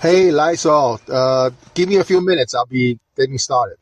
Hey, Lysol, uh, give me a few minutes. I'll be getting started.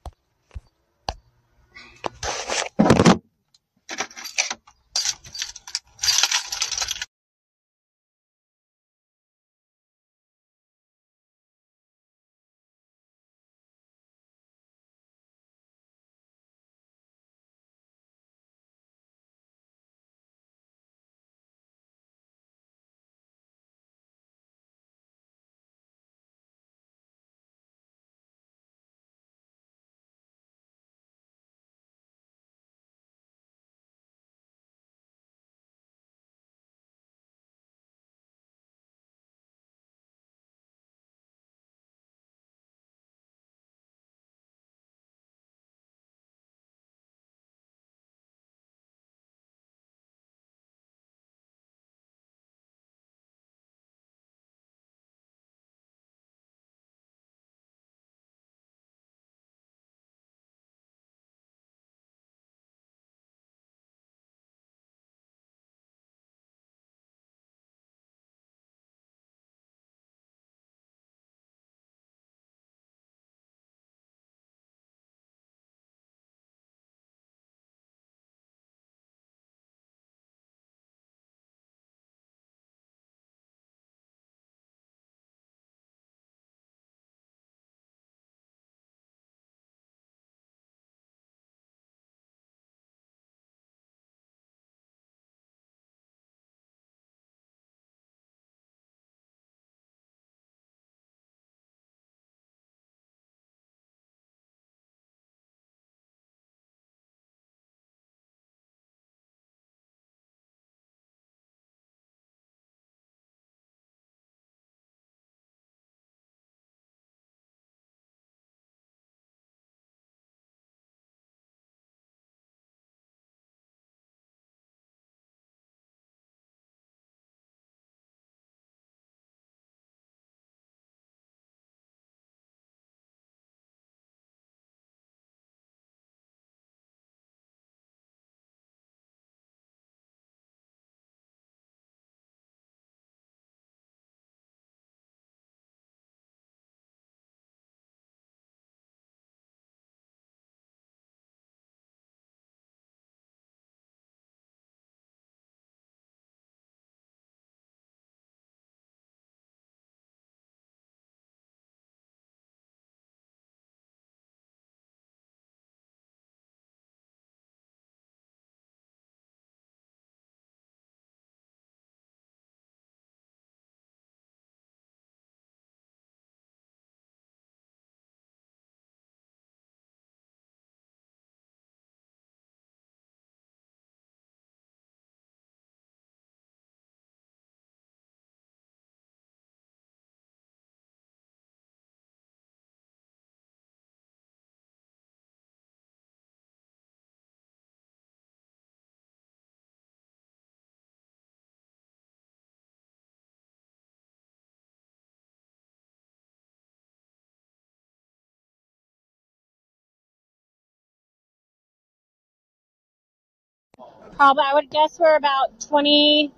Probably, I would guess we're about 20,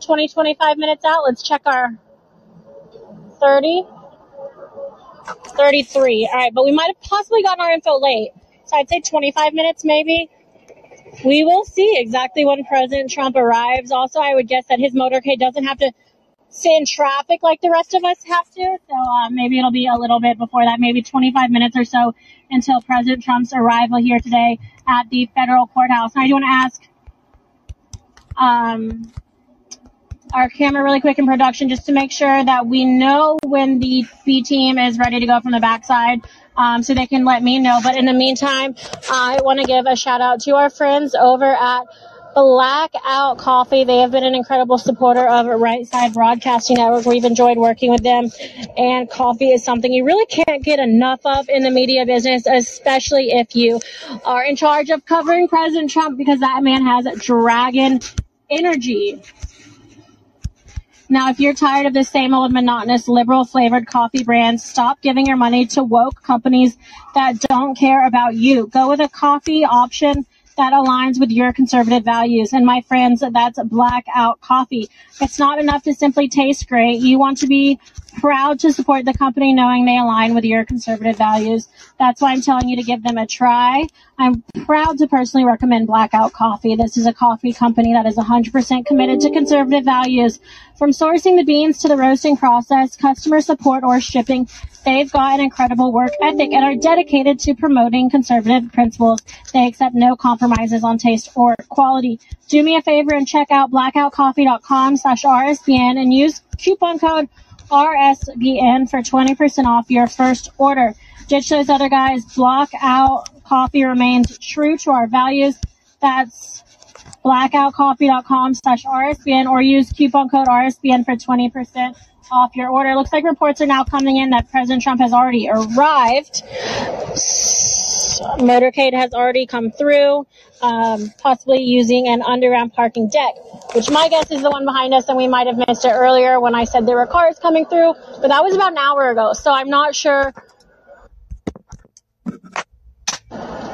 20, 25 minutes out. Let's check our 30, 33. All right, but we might have possibly gotten our info late. So I'd say 25 minutes maybe. We will see exactly when President Trump arrives. Also, I would guess that his motorcade doesn't have to sit in traffic like the rest of us have to. So uh, maybe it'll be a little bit before that, maybe 25 minutes or so until President Trump's arrival here today at the federal courthouse. I do want to ask um, our camera really quick in production just to make sure that we know when the B team is ready to go from the backside. Um, so they can let me know. But in the meantime, I want to give a shout out to our friends over at Blackout Coffee. They have been an incredible supporter of Right Side Broadcasting Network. We've enjoyed working with them, and coffee is something you really can't get enough of in the media business, especially if you are in charge of covering President Trump because that man has dragon energy. Now, if you're tired of the same old monotonous liberal flavored coffee brands, stop giving your money to woke companies that don't care about you. Go with a coffee option that aligns with your conservative values. And my friends, that's blackout coffee. It's not enough to simply taste great. You want to be proud to support the company knowing they align with your conservative values. That's why I'm telling you to give them a try. I'm proud to personally recommend Blackout Coffee. This is a coffee company that is 100% committed to conservative values. From sourcing the beans to the roasting process, customer support, or shipping, they've got an incredible work ethic and are dedicated to promoting conservative principles. They accept no compromises on taste or quality. Do me a favor and check out blackoutcoffee.com slash RSBN and use coupon code RSBN for 20% off your first order. Ditch those other guys. Block out coffee remains true to our values. That's blackoutcoffee.com slash RSBN or use coupon code RSBN for 20% off your order. Looks like reports are now coming in that President Trump has already arrived. Motorcade has already come through, um, possibly using an underground parking deck, which my guess is the one behind us, and we might have missed it earlier when I said there were cars coming through, but that was about an hour ago, so I'm not sure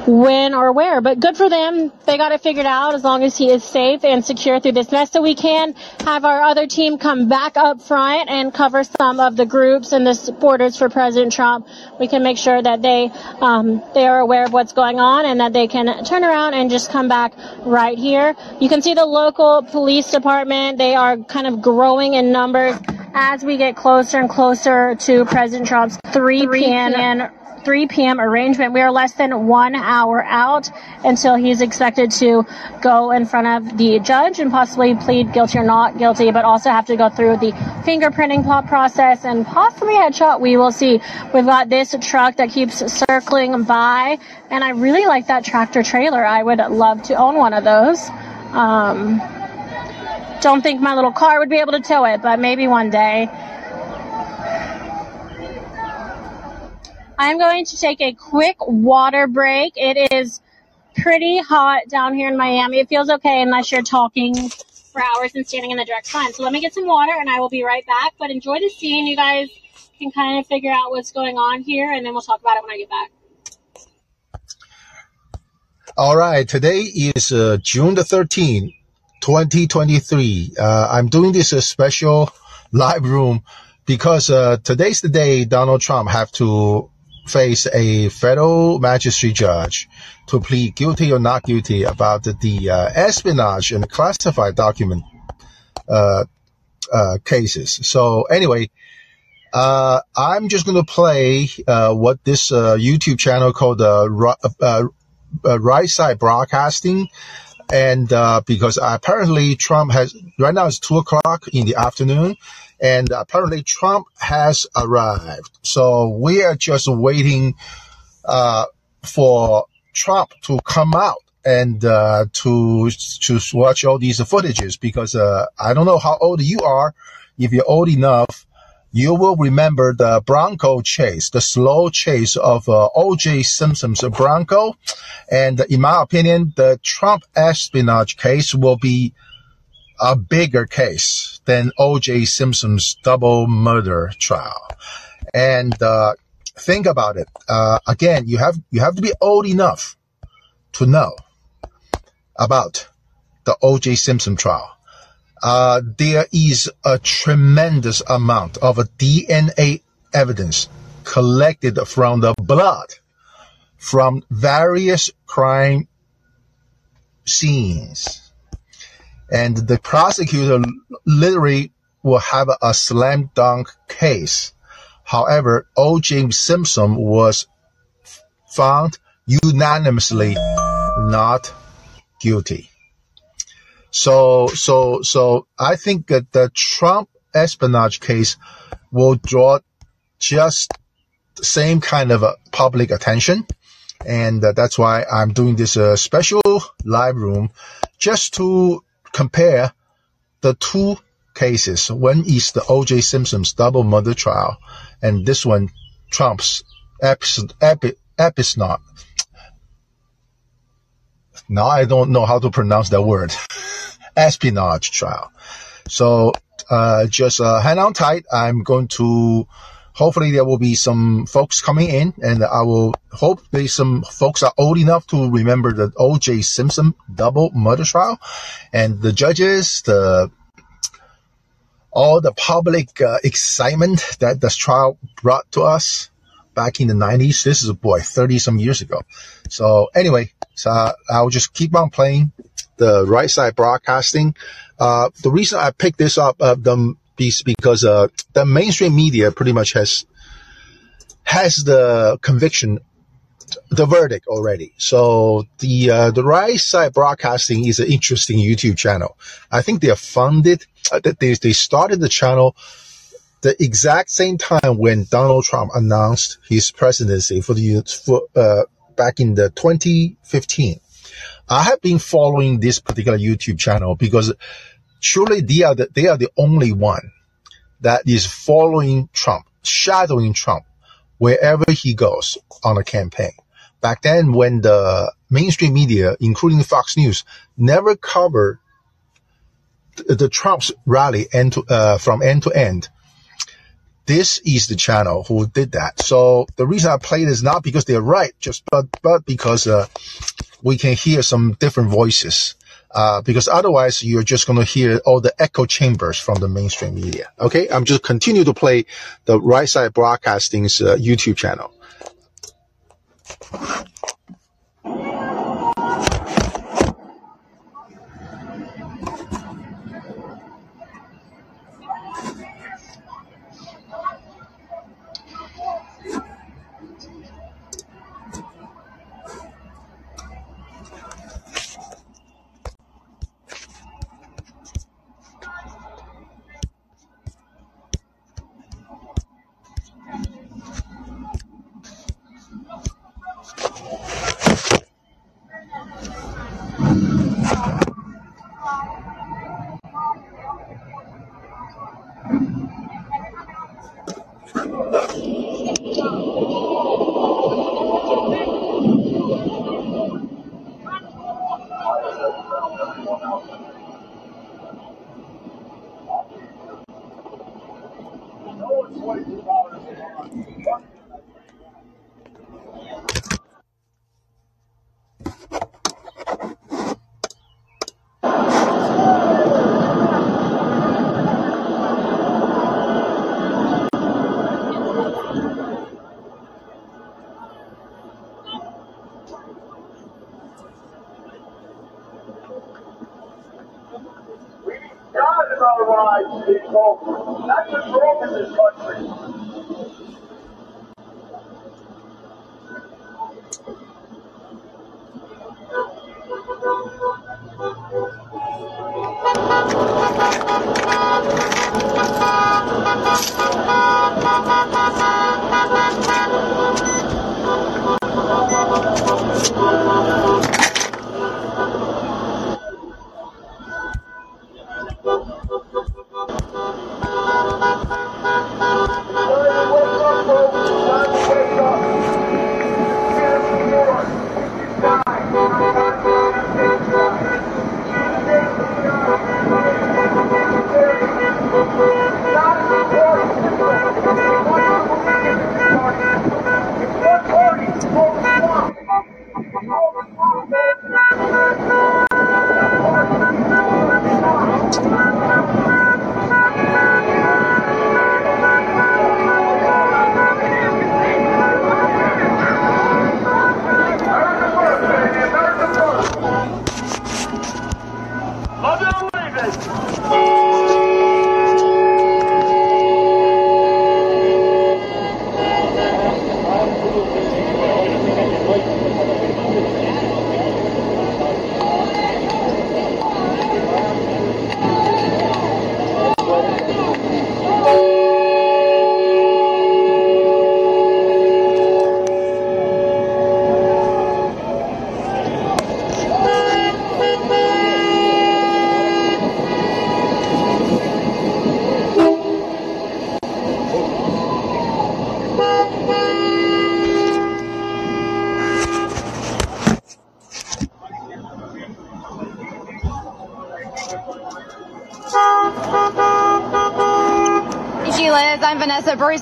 when or where, but good for them. They got it figured out as long as he is safe and secure through this mess. So we can have our other team come back up front and cover some of the groups and the supporters for President Trump. We can make sure that they, um, they are aware of what's going on and that they can turn around and just come back right here. You can see the local police department. They are kind of growing in numbers as we get closer and closer to President Trump's 3 p.m. 3 p.m. arrangement. We are less than one hour out until he's expected to go in front of the judge and possibly plead guilty or not guilty, but also have to go through the fingerprinting process and possibly headshot. We will see. We've got this truck that keeps circling by, and I really like that tractor trailer. I would love to own one of those. Um, don't think my little car would be able to tow it, but maybe one day. I'm going to take a quick water break. It is pretty hot down here in Miami. It feels okay unless you're talking for hours and standing in the direct sun. So let me get some water and I will be right back. But enjoy the scene. You guys can kind of figure out what's going on here and then we'll talk about it when I get back. All right. Today is uh, June the 13th, 2023. Uh, I'm doing this uh, special live room because uh, today's the day Donald Trump have to face a federal magistrate judge to plead guilty or not guilty about the uh, espionage and classified document uh, uh, cases. So anyway, uh, I'm just going to play uh, what this uh, YouTube channel called uh, Right Side Broadcasting. And because apparently Trump has, right now it's two o'clock in the afternoon, and apparently Trump has arrived. So we are just waiting uh, for Trump to come out and uh, to to watch all these footages because uh, I don't know how old you are. If you're old enough, you will remember the Bronco chase, the slow chase of uh, O.J. Simpson's Bronco. And in my opinion, the Trump espionage case will be a bigger case than O.J. Simpson's double murder trial. And uh, think about it. Uh, again, you have you have to be old enough to know about the O.J. Simpson trial. Uh, there is a tremendous amount of DNA evidence collected from the blood from various crime scenes and the prosecutor literally will have a slam dunk case. However, O.J. Simpson was found unanimously not guilty. So, so, so I think that the Trump espionage case will draw just the same kind of public attention. And uh, that's why I'm doing this uh, special live room just to compare the two cases. One is the O.J. Simpson's double murder trial, and this one, Trump's episode. Now I don't know how to pronounce that word. Espionage trial. So uh, just uh, hang on tight. I'm going to hopefully there will be some folks coming in and I will hope there's some folks are old enough to remember the OJ Simpson double murder trial and the judges, the all the public uh, excitement that this trial brought to us back in the 90s. This is, a boy, 30 some years ago. So anyway, so I'll just keep on playing the right side broadcasting. Uh, the reason I picked this up, uh, the, is because, uh, the mainstream media pretty much has, has the conviction, the verdict already. So the, uh, the right side broadcasting is an interesting YouTube channel. I think they are funded, uh, they, they started the channel the exact same time when Donald Trump announced his presidency for the, for, uh, back in the 2015. I have been following this particular YouTube channel because surely they are the, they are the only one that is following Trump, shadowing Trump wherever he goes on a campaign. Back then, when the mainstream media, including Fox News, never covered the, the Trump's rally end to, uh, from end to end, this is the channel who did that. So the reason I play this not because they're right, just but but because uh, we can hear some different voices. Uh, because otherwise you're just going to hear all the echo chambers from the mainstream media. Okay, I'm just continue to play the right side broadcasting's uh, YouTube channel.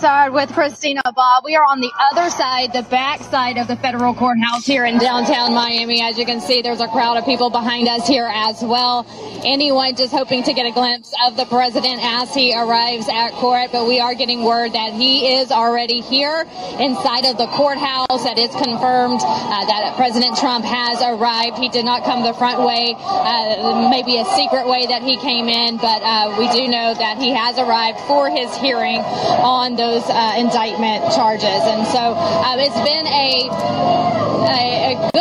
With Christina Bobb. We are on the other side, the back side of the federal courthouse here in downtown Miami. As you can see, there's a crowd of people behind us here as well. Anyone just hoping to get a glimpse of the president as he arrives at court, but we are getting word that he is already here inside of the courthouse. That is confirmed uh, that President Trump has arrived. He did not come the front way, uh, maybe a secret way that he came in, but uh, we do know that he has arrived for his hearing on those uh, indictment charges. And so um, it's been a, a, a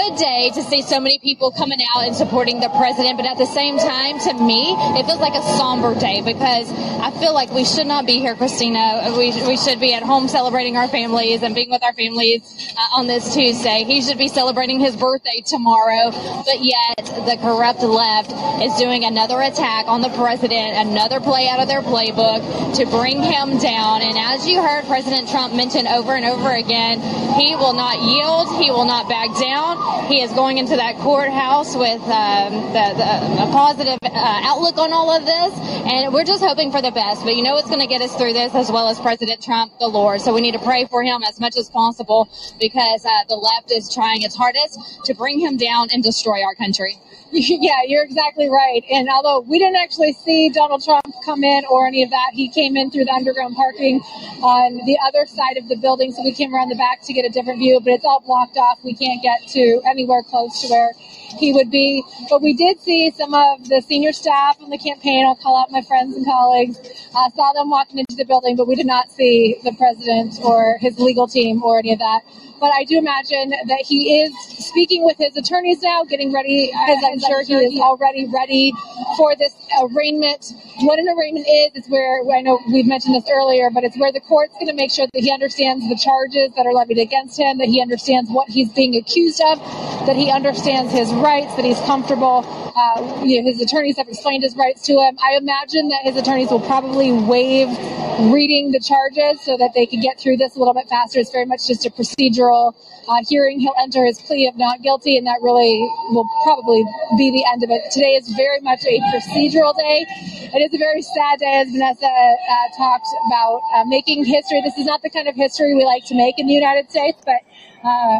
day to see so many people coming out and supporting the president. But at the same time, to me, it feels like a somber day because I feel like we should not be here, Christina. We, we should be at home celebrating our families and being with our families uh, on this Tuesday. He should be celebrating his birthday tomorrow. But yet, the corrupt left is doing another attack on the president, another play out of their playbook to bring him down. And as you heard President Trump mention over and over again, he will not yield. He will not back down. He is going into that courthouse with um, the, the, a positive uh, outlook on all of this. And we're just hoping for the best. But you know what's going to get us through this as well as President Trump, the Lord. So we need to pray for him as much as possible because uh, the left is trying its hardest to bring him down and destroy our country. Yeah, you're exactly right. And although we didn't actually see Donald Trump come in or any of that, he came in through the underground parking on the other side of the building. So we came around the back to get a different view, but it's all blocked off. We can't get to anywhere close to where he would be. But we did see some of the senior staff on the campaign. I'll call out my friends and colleagues. Uh, saw them walking into the building, but we did not see the president or his legal team or any of that. But I do imagine that he is speaking with his attorneys now, getting ready, as I'm sure he is already ready for this arraignment. What an arraignment is, is where I know we've mentioned this earlier, but it's where the court's going to make sure that he understands the charges that are levied against him, that he understands what he's being accused of, that he understands his rights, that he's comfortable. Uh, you know, his attorneys have explained his rights to him. I imagine that his attorneys will probably waive reading the charges so that they can get through this a little bit faster. It's very much just a procedural uh, hearing. He'll enter his plea of not guilty, and that really will probably be the end of it. Today is very much a procedural day. It is a very sad day, as Vanessa uh, talked about uh, making history. This is not the kind of history we like to make in the United States, but uh,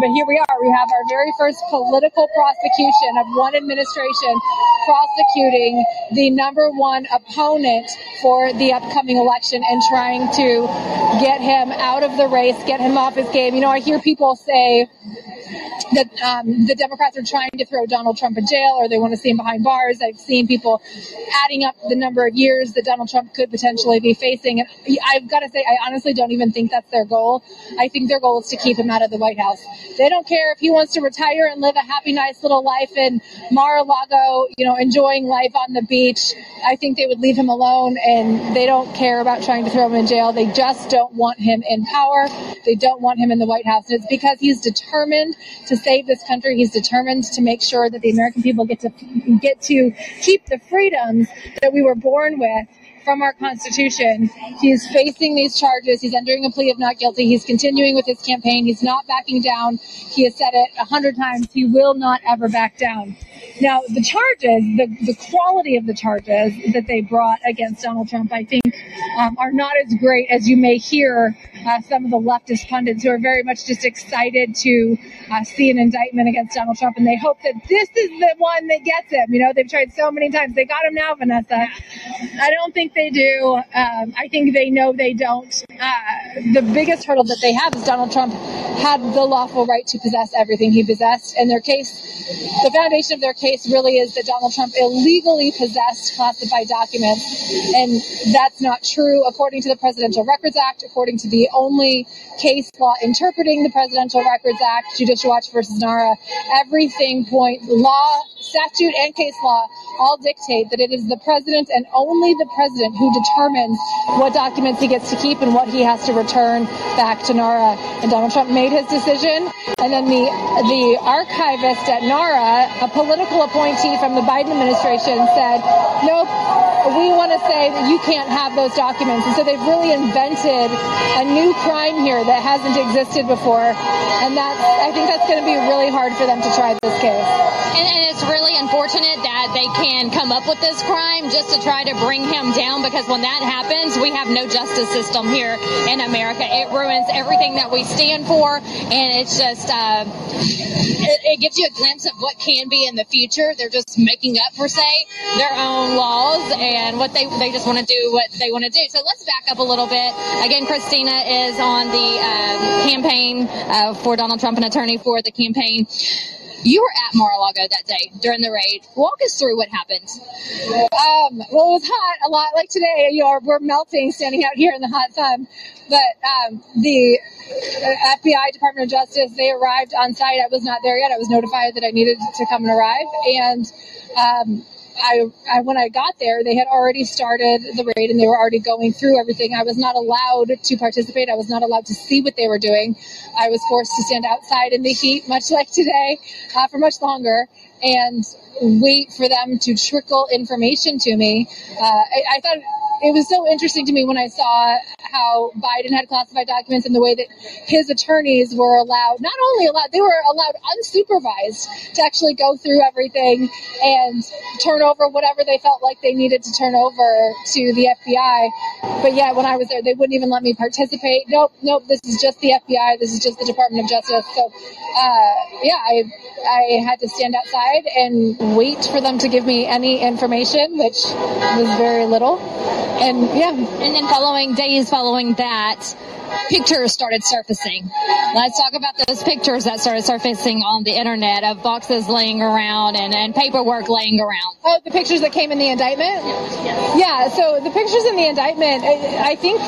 but here we are. We have our very first political prosecution of one administration prosecuting the number one opponent for the upcoming election and trying to get him out of the race, get him off his game. You know, I hear people say, that um, the Democrats are trying to throw Donald Trump in jail or they want to see him behind bars. I've seen people adding up the number of years that Donald Trump could potentially be facing. And I've got to say, I honestly don't even think that's their goal. I think their goal is to keep him out of the White House. They don't care if he wants to retire and live a happy, nice little life in Mar-a-Lago, you know, enjoying life on the beach. I think they would leave him alone and they don't care about trying to throw him in jail. They just don't want him in power. They don't want him in the White House. And it's because he's determined to save this country. He's determined to make sure that the American people get to get to keep the freedoms that we were born with from our Constitution. He is facing these charges. He's entering a plea of not guilty. He's continuing with his campaign. He's not backing down. He has said it a hundred times. He will not ever back down. Now, the charges, the, the quality of the charges that they brought against Donald Trump, I think, um, are not as great as you may hear uh, some of the leftist pundits who are very much just excited to uh, see an indictment against Donald Trump, and they hope that this is the one that gets him. You know, they've tried so many times. They got him now, Vanessa. I don't think they do. Um, I think they know they don't. Uh, the biggest hurdle that they have is Donald Trump had the lawful right to possess everything he possessed, and their case, the foundation of their case really is that Donald Trump illegally possessed classified documents, and that's not true according to the Presidential Records Act, according to the only case law interpreting the Presidential Records Act, Judicial Watch versus NARA. Everything point law, statute, and case law all dictate that it is the president and only the president who determines what documents he gets to keep and what he has to return back to NARA. And Donald Trump made his decision, and then the the archivist at NARA, a political appointee from the Biden administration, said, "Nope, we want to say that you can't have those documents." And so they've really invented a new crime here that hasn't existed before, and that I think that's going to be really hard for them to try this case. And, and it's really unfortunate that they can come up with this crime just to try to bring him down because when that happens, we have no justice system here in America. It ruins everything that we stand for, and it's just, uh, it, it gives you a glimpse of what can be in the future. They're just making up, per se, their own laws and what they, they just want to do what they want to do. So let's back up a little bit. Again, Christina is on the um, campaign uh, for Donald Trump, an attorney for the campaign. You were at Mar-a-Lago that day during the raid. Walk us through what happened. Um, well, it was hot a lot. Like today, you know, we're melting standing out here in the hot sun. But um, the FBI, Department of Justice, they arrived on site. I was not there yet. I was notified that I needed to come and arrive, and um, I, I, when I got there, they had already started the raid and they were already going through everything. I was not allowed to participate. I was not allowed to see what they were doing. I was forced to stand outside in the heat, much like today, uh, for much longer, and wait for them to trickle information to me. Uh, I, I thought it was so interesting to me when I saw how Biden had classified documents and the way that his attorneys were allowed, not only allowed, they were allowed unsupervised to actually go through everything and turn over whatever they felt like they needed to turn over to the FBI. But yeah, when I was there, they wouldn't even let me participate. Nope, nope, this is just the FBI. This is just the Department of Justice. So, uh, yeah, I, I had to stand outside and wait for them to give me any information, which was very little and yeah. And then following days following that, pictures started surfacing. Let's talk about those pictures that started surfacing on the internet of boxes laying around and, and paperwork laying around. Oh, the pictures that came in the indictment? Yes. Yeah, so the pictures in the indictment, I think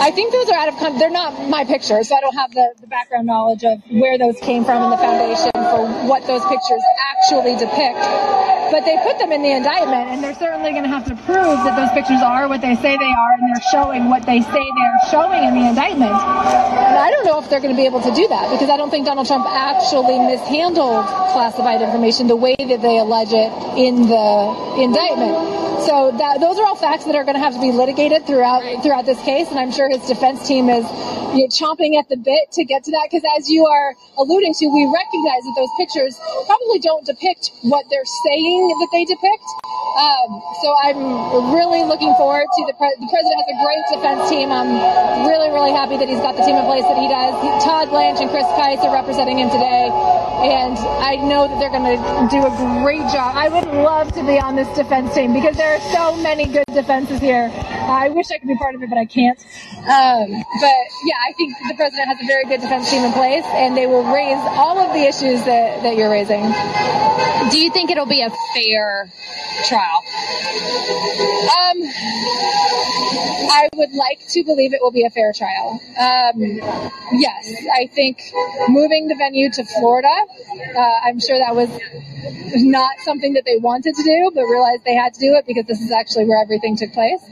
I think those are out of con- they're not my pictures, so I don't have the, the background knowledge of where those came from in the foundation for what those pictures actually depict. But they put them in the indictment, and they're certainly going to have to prove that those pictures are what they say they are, and they're showing what they say they're showing in the indictment. And I don't know if they're going to be able to do that because I don't think Donald Trump actually mishandled classified information the way that they allege it in the indictment. So that, those are all facts that are going to have to be litigated throughout throughout this case, and I'm sure his defense team is you know, chomping at the bit to get to that because, as you are alluding to, we recognize that those pictures probably don't depict what they're saying that they depict. Um, so I'm really looking forward to the, pre- the president has a great defense team. I'm really really happy that he's got the team in place that he does. Todd Blanche and Chris Kise are representing him today, and I know that they're going to do a great job. I would love to be on this defense team because there are so many good defenses here. I wish I could be part of it, but I can't. Um, but yeah, I think the president has a very good defense team in place, and they will raise all of the issues that, that you're raising. Do you think it'll be a fair trial? Um, I would like to believe it will be a fair trial. Um, yes, I think moving the venue to Florida, uh, I'm sure that was not something that they wanted to do, but realized they had to do it because this is actually where everything took place.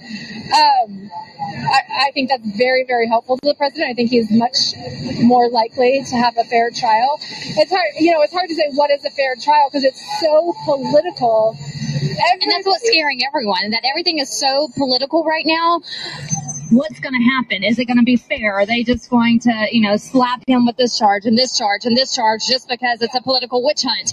Um, I, I, think that's very, very helpful to the president. I think he's much more likely to have a fair trial. It's hard, you know, it's hard to say what is a fair trial because it's so political. Everybody, and that's what's scaring everyone, that everything is so political right now what's going to happen? Is it going to be fair? Are they just going to, you know, slap him with this charge and this charge and this charge just because it's a political witch hunt?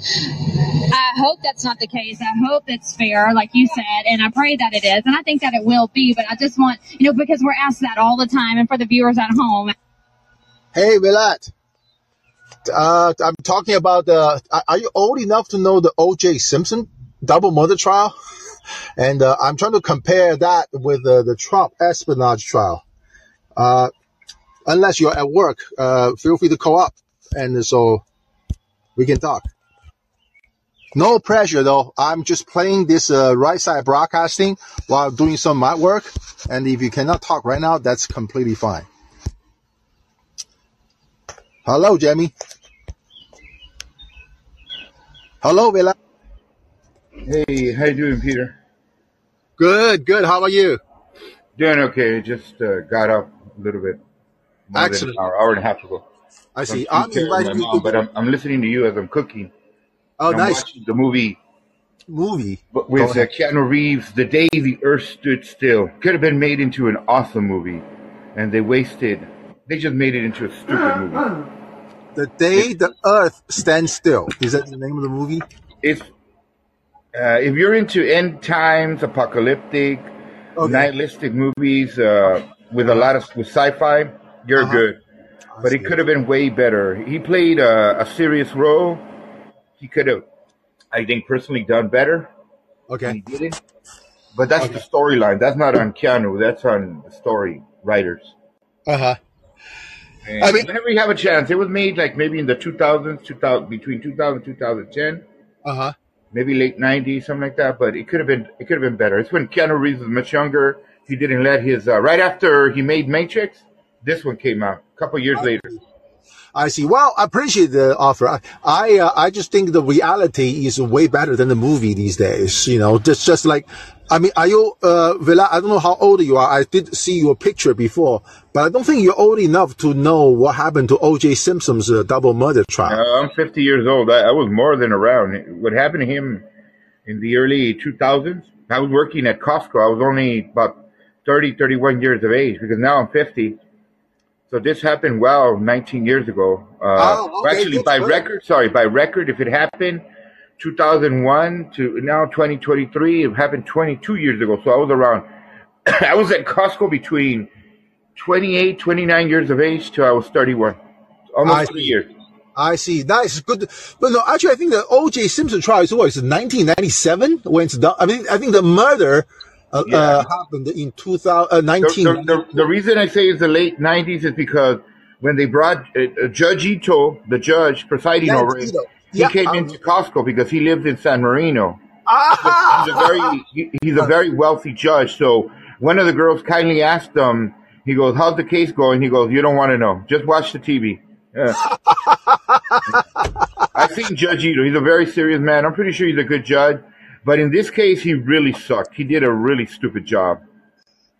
I hope that's not the case. I hope it's fair, like you said, and I pray that it is, and I think that it will be. But I just want, you know, because we're asked that all the time, and for the viewers at home. Hey, Vilat. Uh, I'm talking about the. Are you old enough to know the O.J. Simpson double murder trial? And uh, I'm trying to compare that with uh, the Trump espionage trial. Uh, unless you're at work, uh, feel free to call up, and so we can talk. No pressure though. I'm just playing this uh, right side broadcasting while doing some my work. And if you cannot talk right now, that's completely fine. Hello, Jamie. Hello, Villa. Hey, how you doing, Peter? Good, good. How are you? Doing okay. Just uh, got up a little bit more Excellent. than an hour, hour and a half ago. I So see. I'm my inviting you mom, to but I'm, I'm listening to you as I'm cooking. oh, I'm nice the movie movie. but with uh. Keanu Reeves, The Day the Earth Stood Still. Could have been made into an awesome movie, and they wasted. They just made it into a stupid movie. The day the Earth stands still. Is that the name of the movie? It's Uh, if you're into end times, apocalyptic, Okay. nihilistic movies uh, with a lot of with sci-fi, you're Uh-huh. good. But it could have been way better. He played a, a serious role. He could have, I think, personally done better. Okay. He didn't. But that's the storyline. That's not on Keanu. That's on the story writers. Uh huh. I mean- whenever you have a chance, it was made like maybe in the 2000s, 2000 between 2000 and 2010, Uh huh. Maybe late 90s, something like that. But it could have been it could have been better. It's when Keanu Reeves was much younger. He didn't let his uh, right after he made Matrix. This one came out a couple years later. I see. Well, I appreciate the offer. I I, uh, I just think the reality is way better than the movie these days. You know, just just like, I mean, are you uh Villa? I don't know how old you are. I did see your picture before, but I don't think you're old enough to know what happened to O.J. Simpson's uh, double murder trial. Uh, I'm 50 years old. I, I was more than around. What happened to him in the early 2000s? I was working at Costco. I was only about 30, 31 years of age because now I'm 50. So this happened well 19 years ago. Uh, Oh, okay, actually, that's by good. record, sorry, by record, if it happened 2001 to now 2023, it happened 22 years ago. So I was around, I was at Costco between 28, 29 years of age till I was 31. Almost I three see. years. I see. That is good. But no, actually, I think the O.J. Simpson trial is what? Is 1997 when it's done? I mean, I think the murder uh, Yeah. uh, happened in 2000, uh, The, the, the, the reason I say it's the late 90s is because when they brought uh, uh, Judge Ito, the judge presiding over it, Ito. He Yeah, came um, into Costco because he lived in San Marino. Ah! He's a very he, he's a very wealthy judge. So one of the girls kindly asked him, he goes, "How's the case going?" He goes, "You don't want to know. Just watch the TV." Yeah. I've seen Judge Ito. He's a very serious man. I'm pretty sure he's a good judge. But in this case, he really sucked. He did a really stupid job.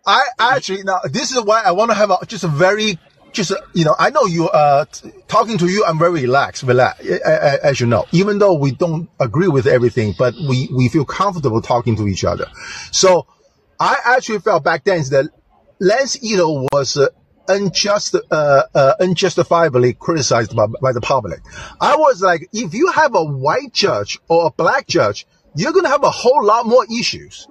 I actually now this is why I want to have a, just a very just you know I know you uh talking to you I'm very relaxed relax as you know. Even though we don't agree with everything but we we feel comfortable talking to each other. So I actually felt back then that Lance Ito was uh, unjust uh, uh unjustifiably criticized by, by the public. I was like if you have a white judge or a black judge you're gonna have a whole lot more issues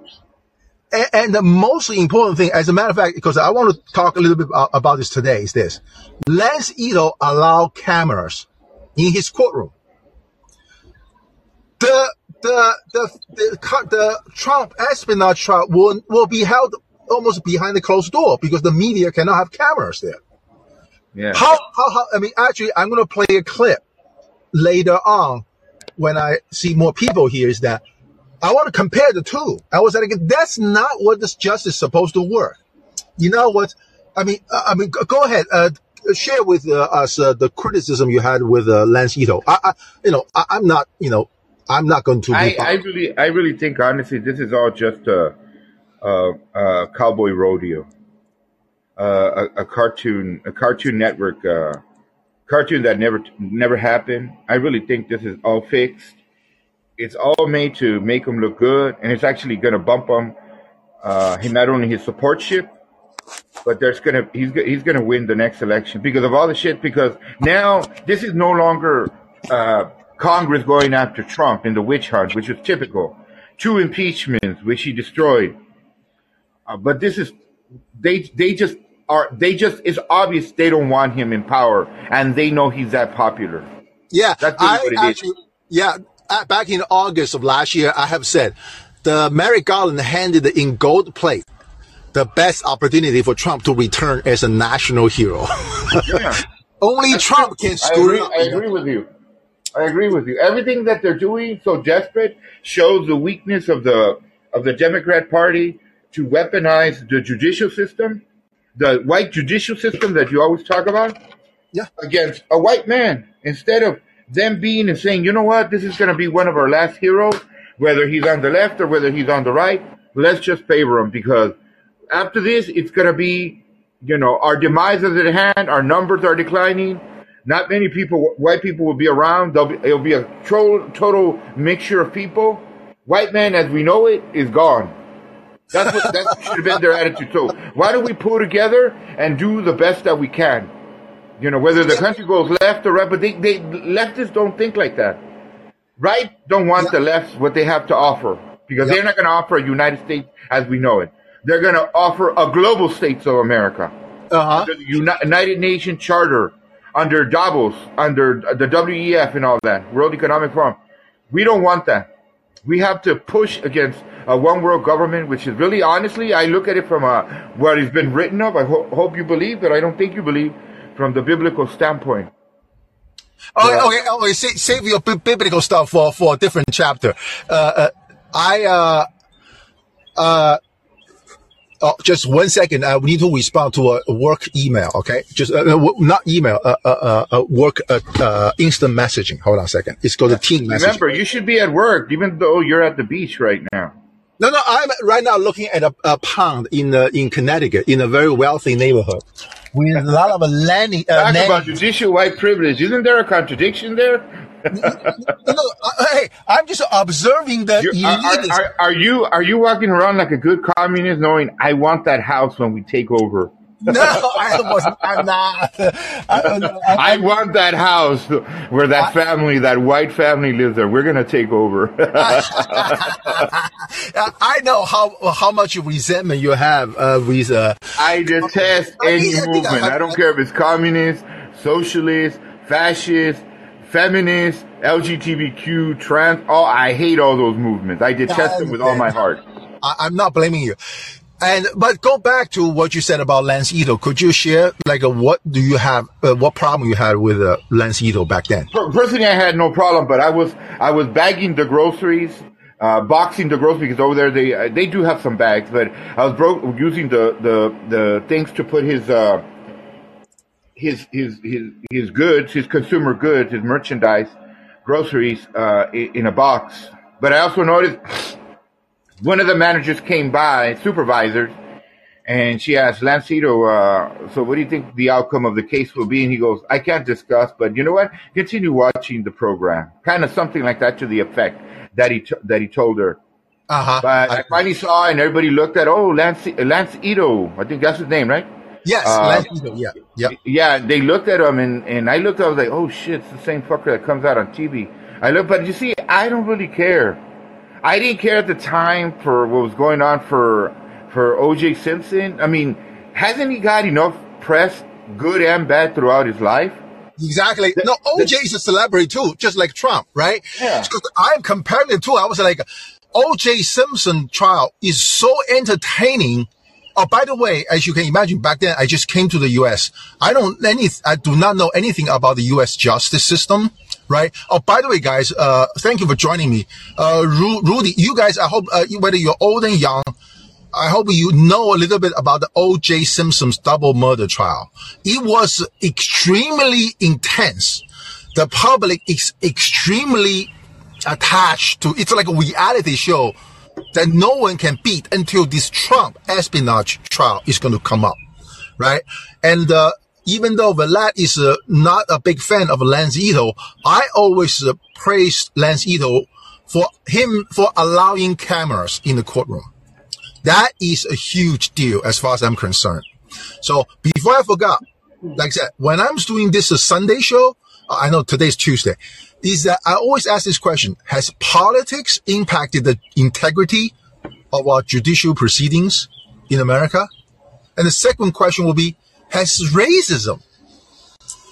and, and the most important thing, as a matter of fact, because I want to talk a little bit about, about this today, is this: Lance Ito allowed cameras in his courtroom. The the the the, the Trump espionage trial will will be held almost behind the closed door because the media cannot have cameras there. Yeah. How how, how I mean, actually, I'm going to play a clip later on when I see more people here. Is that I want to compare the two. I was like, that's not what this justice is supposed to work. You know what? I mean, uh, I mean, go- ahead. Uh, share with uh, us uh, the criticism you had with uh, Lance Ito. I, I you know, I, I'm not, you know, I'm not going to. I, I really, I really think honestly, this is all just a, a, a cowboy rodeo, uh, a, a cartoon, a cartoon network, uh, cartoon that never, never happened. I really think this is all fixed. It's all made to make him look good, and it's actually going to bump him. Uh, he not only his support ship, but there's gonna he's he's gonna win the next election because of all the shit. Because now this is no longer uh, Congress going after Trump in the witch hunt, which was typical. Two impeachments, which he destroyed. Uh, but this is they they just are they just it's obvious they don't want him in power, and they know he's that popular. Yeah, That's really I what it is. actually, yeah, uh, Uh, back in August of last year, I have said the Merrick Garland handed in gold plate the best opportunity for Trump to return as a national hero. Yeah. Only Trump can I screw agree, it up. I agree with you. I agree with you. Everything that they're doing so desperate shows the weakness of the of the Democrat Party to weaponize the judicial system, the white judicial system that you always talk about, Yeah. against a white man. Instead of them being and saying, you know what, this is going to be one of our last heroes, whether he's on the left or whether he's on the right, let's just favor him because after this, it's going to be, you know, our demise is at hand. Our numbers are declining. Not many people, white people will be around. There'll be, it'll be a total, total mixture of people. White man, as we know it, is gone. That's what that should have been their attitude. So why don't we pull together and do the best that we can? You know, whether the country goes left or right, but they, they leftists don't think like that. right don't want the left what they have to offer because they're not going to offer a United States as we know it. They're going to offer a global states of America Uh-huh. under the Uni- United Nations Charter, under Davos, under the WEF and all that, World Economic Forum. We don't want that. We have to push against a one world government, which is really, honestly, I look at it from a, what has been written of. I ho- hope you believe, but I don't think you believe from the biblical standpoint. Okay, Yeah. okay, okay. Save, save your bi- biblical stuff for for a different chapter. Uh, uh I uh uh. Oh, just one second. Uh, we need to respond to a, a work email. Okay, just uh, not email. Uh, uh, uh, uh work. Uh, uh, instant messaging. Hold on a second. It's called a team messaging. Remember, you should be at work, even though you're at the beach right now. No, no. I'm right now looking at a, a pond in uh, in Connecticut in a very wealthy neighborhood with a lot of land. Uh, Talk about judicial white privilege. Isn't there a contradiction there? no, no, uh, hey, I'm just observing You- are, are, are, are you are you walking around like a good communist, knowing I want that house when we take over? No, I wasn't. I'm not. I, I, I want that house where that family, that white family lives there. We're gonna take over. I know how how much resentment you have uh, with. Uh, I detest I any I I movement. I don't care if it's communist, socialist, fascist, feminist, LGBTQ, trans. Oh, I hate all those movements. I detest them with all my heart. I, I'm not blaming you. And but go back to what you said about Lance Ito. Could you share like what do you have? Uh, what problem you had with uh, Lance Ito back then? Per- Personally, I had no problem, but I was I was bagging the groceries, uh, boxing the groceries because over there they uh, they do have some bags, but I was using the the the things to put his uh his his his his goods, his consumer goods, his merchandise, groceries uh in, in a box. But I also noticed one of the managers came by, supervisors, and she asked Lance Ito, uh, so what do you think the outcome of the case will be? And he goes, I can't discuss, but you know what? Continue watching the program. Kind of something like that to the effect that he, t- that he told her. Uh huh. But I, finally saw and everybody looked at, oh, Lance, Lance Ito. I think that's his name, right? yes, uh, Lance Ito. Yeah, yeah. Yeah, they looked at him and, and I looked, I was like, oh shit, it's the same fucker that comes out on TV. I look, but you see, I don't really care. I didn't care at the time for what was going on for, for OJ Simpson. I mean, hasn't he got enough press, good and bad, throughout his life? Exactly. No, OJ is a celebrity too, just like Trump, right? Yeah. Because I'm comparing the two. I was like, OJ Simpson trial is so entertaining. Oh, by the way, as you can imagine, back then I just came to the U.S. I don't any, I do not know anything about the U.S. justice system, right? Oh, by the way, guys, uh, thank you for joining me. Uh, Ru- Rudy, you guys, I hope uh, whether you're old and young, I hope you know a little bit about the O.J. Simpson's double murder trial. It was extremely intense. The public is extremely attached to, it's like a reality show that no one can beat until this Trump espionage trial is going to come up, right? And, uh, even though Vlad is uh, not a big fan of Lance Ito, I always uh, praise Lance Ito for him for allowing cameras in the courtroom. That is a huge deal as far as I'm concerned. So before I forgot, like I said, when I'm doing this uh, Sunday show, uh, I know today's Tuesday, is that I always ask this question: Has politics impacted the integrity of our judicial proceedings in America? And the second question will be: Has racism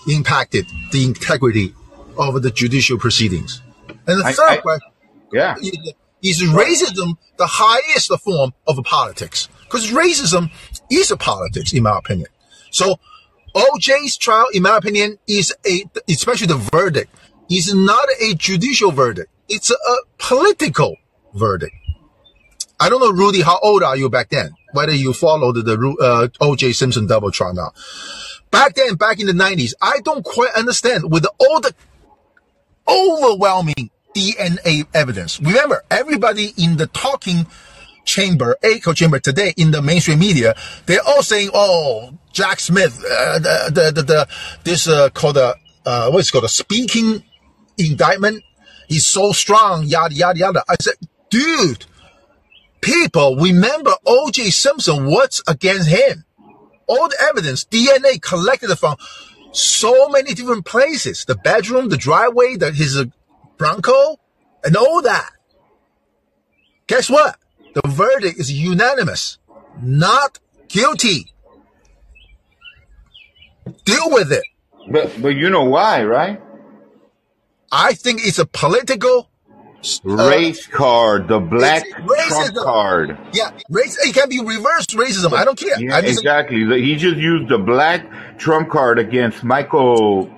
impacted the integrity of the judicial proceedings? And the I- third I- question Yeah. is racism the highest form of politics? Because racism is a politics, in my opinion. So OJ's trial, in my opinion, is a, especially the verdict, is not a judicial verdict. It's a, a political verdict. I don't know, Rudy, how old are you back then? Whether you followed the uh, OJ Simpson double trial now. Back then, back in the 90s, I don't quite understand with all the overwhelming DNA evidence. Remember, everybody in the talking chamber, echo chamber today in the mainstream media, they're all saying, "Oh, Jack Smith, uh, the, the the the this uh, called a uh, what's called a speaking indictment. He's so strong, yada yada yada." I said, "Dude, people remember O.J. Simpson. What's against him? All the evidence, DNA collected from so many different places. The bedroom, the driveway, the, his uh, Bronco, and all that. Guess what? The verdict is unanimous. Not guilty. Deal with it. But but you know why, right? I think it's a political Race card, the black Trump card. Yeah, race. It can be reverse racism. I don't care. Yeah, exactly. He just used the black Trump card against Michael,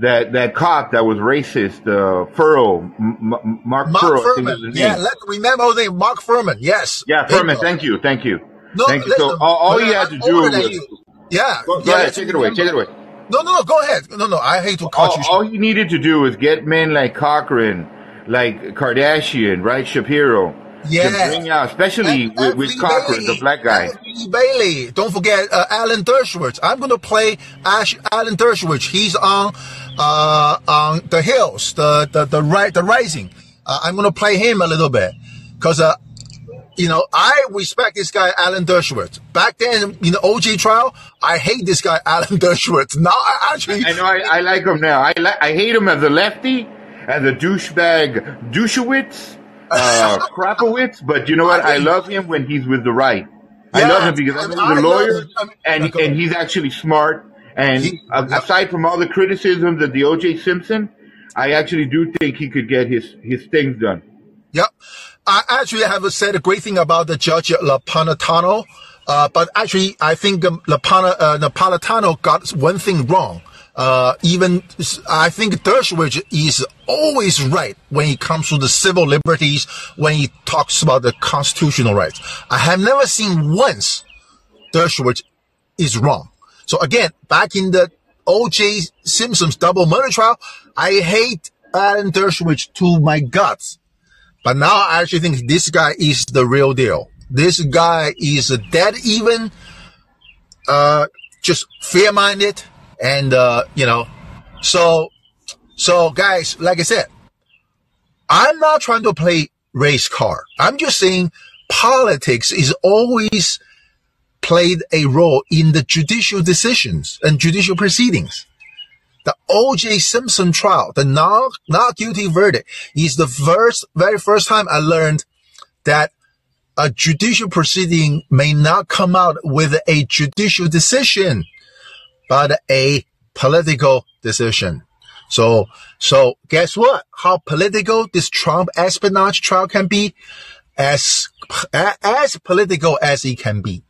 that that cop that was racist, uh, Furrow, M- M- Mark, Mark Furrow. Furman. Yeah, let remember the name. Mark Furman. Yes. Yeah, Furman. Bingo. Thank you, thank you, No, thank you. So all, all he had to do was you. Yeah. go, go yeah, ahead, take it away, take it away. No, no, no. Go ahead. No, no. I hate to cut All, you. all he needed to do was get men like Cochran, like Kardashian, right, Shapiro, Yeah. bring out, especially And with, with Cochran, the black guy. Bailey. Don't forget uh, Alan Dershowitz. I'm going to play Ash, Alan Dershowitz. He's on uh, on the hills, the the the right, the rising. Uh, I'm going to play him a little bit because uh, you know I respect this guy Alan Dershowitz. Back then in the OJ trial, I hate this guy Alan Dershowitz. Now I actually I know I, I like him now. I like I hate him as a lefty, as a douchebag douchewitz, uh, crapowitz. But you know what? I love him when he's with the right. I love him because I and he's a lawyer. And and he's actually smart. And He- aside from all the criticisms of the O.J. Simpson, I actually do think he could get his his things done. Yep. I actually have said a great thing about the judge Napolitano, uh, but actually I think um, Lapana, uh, Napolitano got one thing wrong. Uh, even I think Dershowitz is always right when it comes to the civil liberties, when he talks about the constitutional rights. I have never seen once Dershowitz is wrong. So again, back in the O.J. Simpson's double murder trial, I hate Alan Dershowitz to my guts. But now I actually think this guy is the real deal. This guy is dead even, uh, just fair-minded and, uh, you know, so, so guys, like I said, I'm not trying to play race card. I'm just saying politics is always played a role in the judicial decisions and judicial proceedings. The O.J. Simpson trial, the not, not guilty verdict is the first, very first time I learned that a judicial proceeding may not come out with a judicial decision, but a political decision. So, so guess what? How political this Trump espionage trial can be? As, as political as it can be.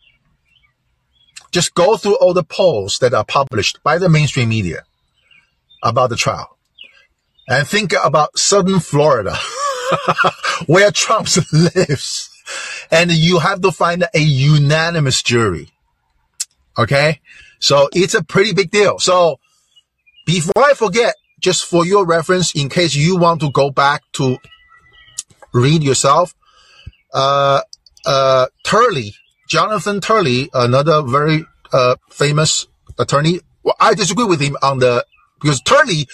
Just go through all the polls that are published by the mainstream media about the trial and think about southern Florida where Trump lives and you have to find a unanimous jury. Okay. So it's a pretty big deal. So before I forget, just for your reference, in case you want to go back to read yourself, uh, uh, Turley, Jonathan Turley, another very, uh, famous attorney. Well, I disagree with him on the, because Turley,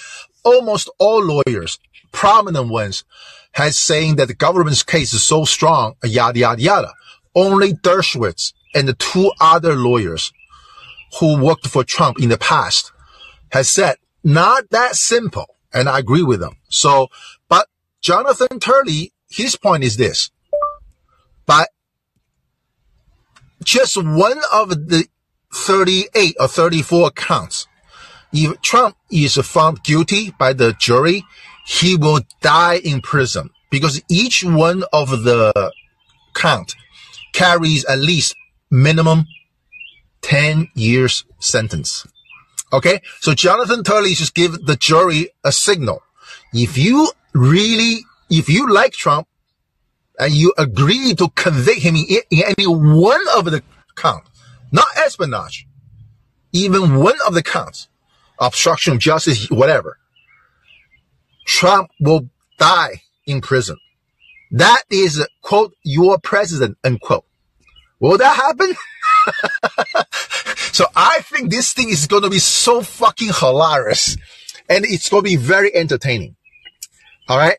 almost all lawyers, prominent ones, has saying that the government's case is so strong, yada, yada, yada. Only Dershowitz and the two other lawyers who worked for Trump in the past has said, not that simple. And I agree with them. So, but Jonathan Turley, his point is this. But just one of the 38 or 34 counts, if Trump is found guilty by the jury, he will die in prison because each one of the count carries at least minimum 10 years sentence. Okay. So Jonathan Turley just give the jury a signal. If you really, if you like Trump and you agree to convict him in, in any one of the counts, not espionage, even one of the counts, obstruction of justice, whatever, Trump will die in prison. That is, quote, your president, unquote. Will that happen? so I think this thing is going to be so fucking hilarious and it's going to be very entertaining. All right.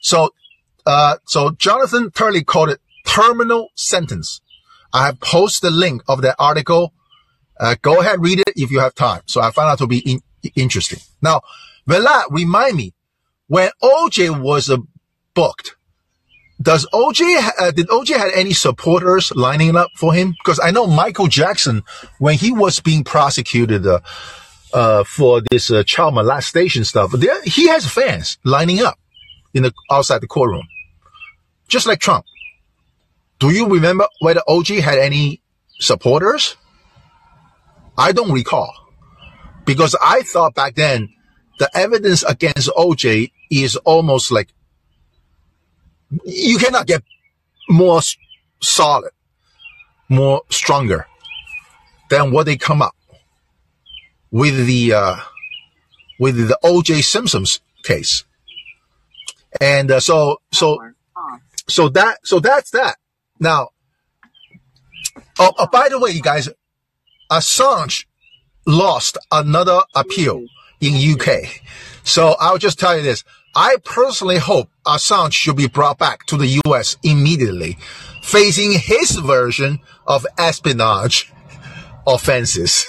So, uh, so Jonathan Turley called it terminal sentence. I have posted the link of that article. Uh, go ahead, read it if you have time. So I found out to be in, interesting. Now, Velat, remind me, when OJ was uh, booked, does OJ uh, did OJ had any supporters lining up for him? Because I know Michael Jackson, when he was being prosecuted uh, uh, for this uh, child molestation stuff, there, he has fans lining up in the outside the courtroom, just like Trump. Do you remember whether OJ had any supporters? I don't recall because I thought back then the evidence against OJ is almost like you cannot get more solid, more stronger than what they come up with the uh, with the OJ Simpson's case. And uh, so so so that so that's that. Now, oh, oh, by the way, you guys, Assange lost another appeal in UK. So I'll just tell you this. I personally hope Assange should be brought back to the US immediately, facing his version of espionage offenses.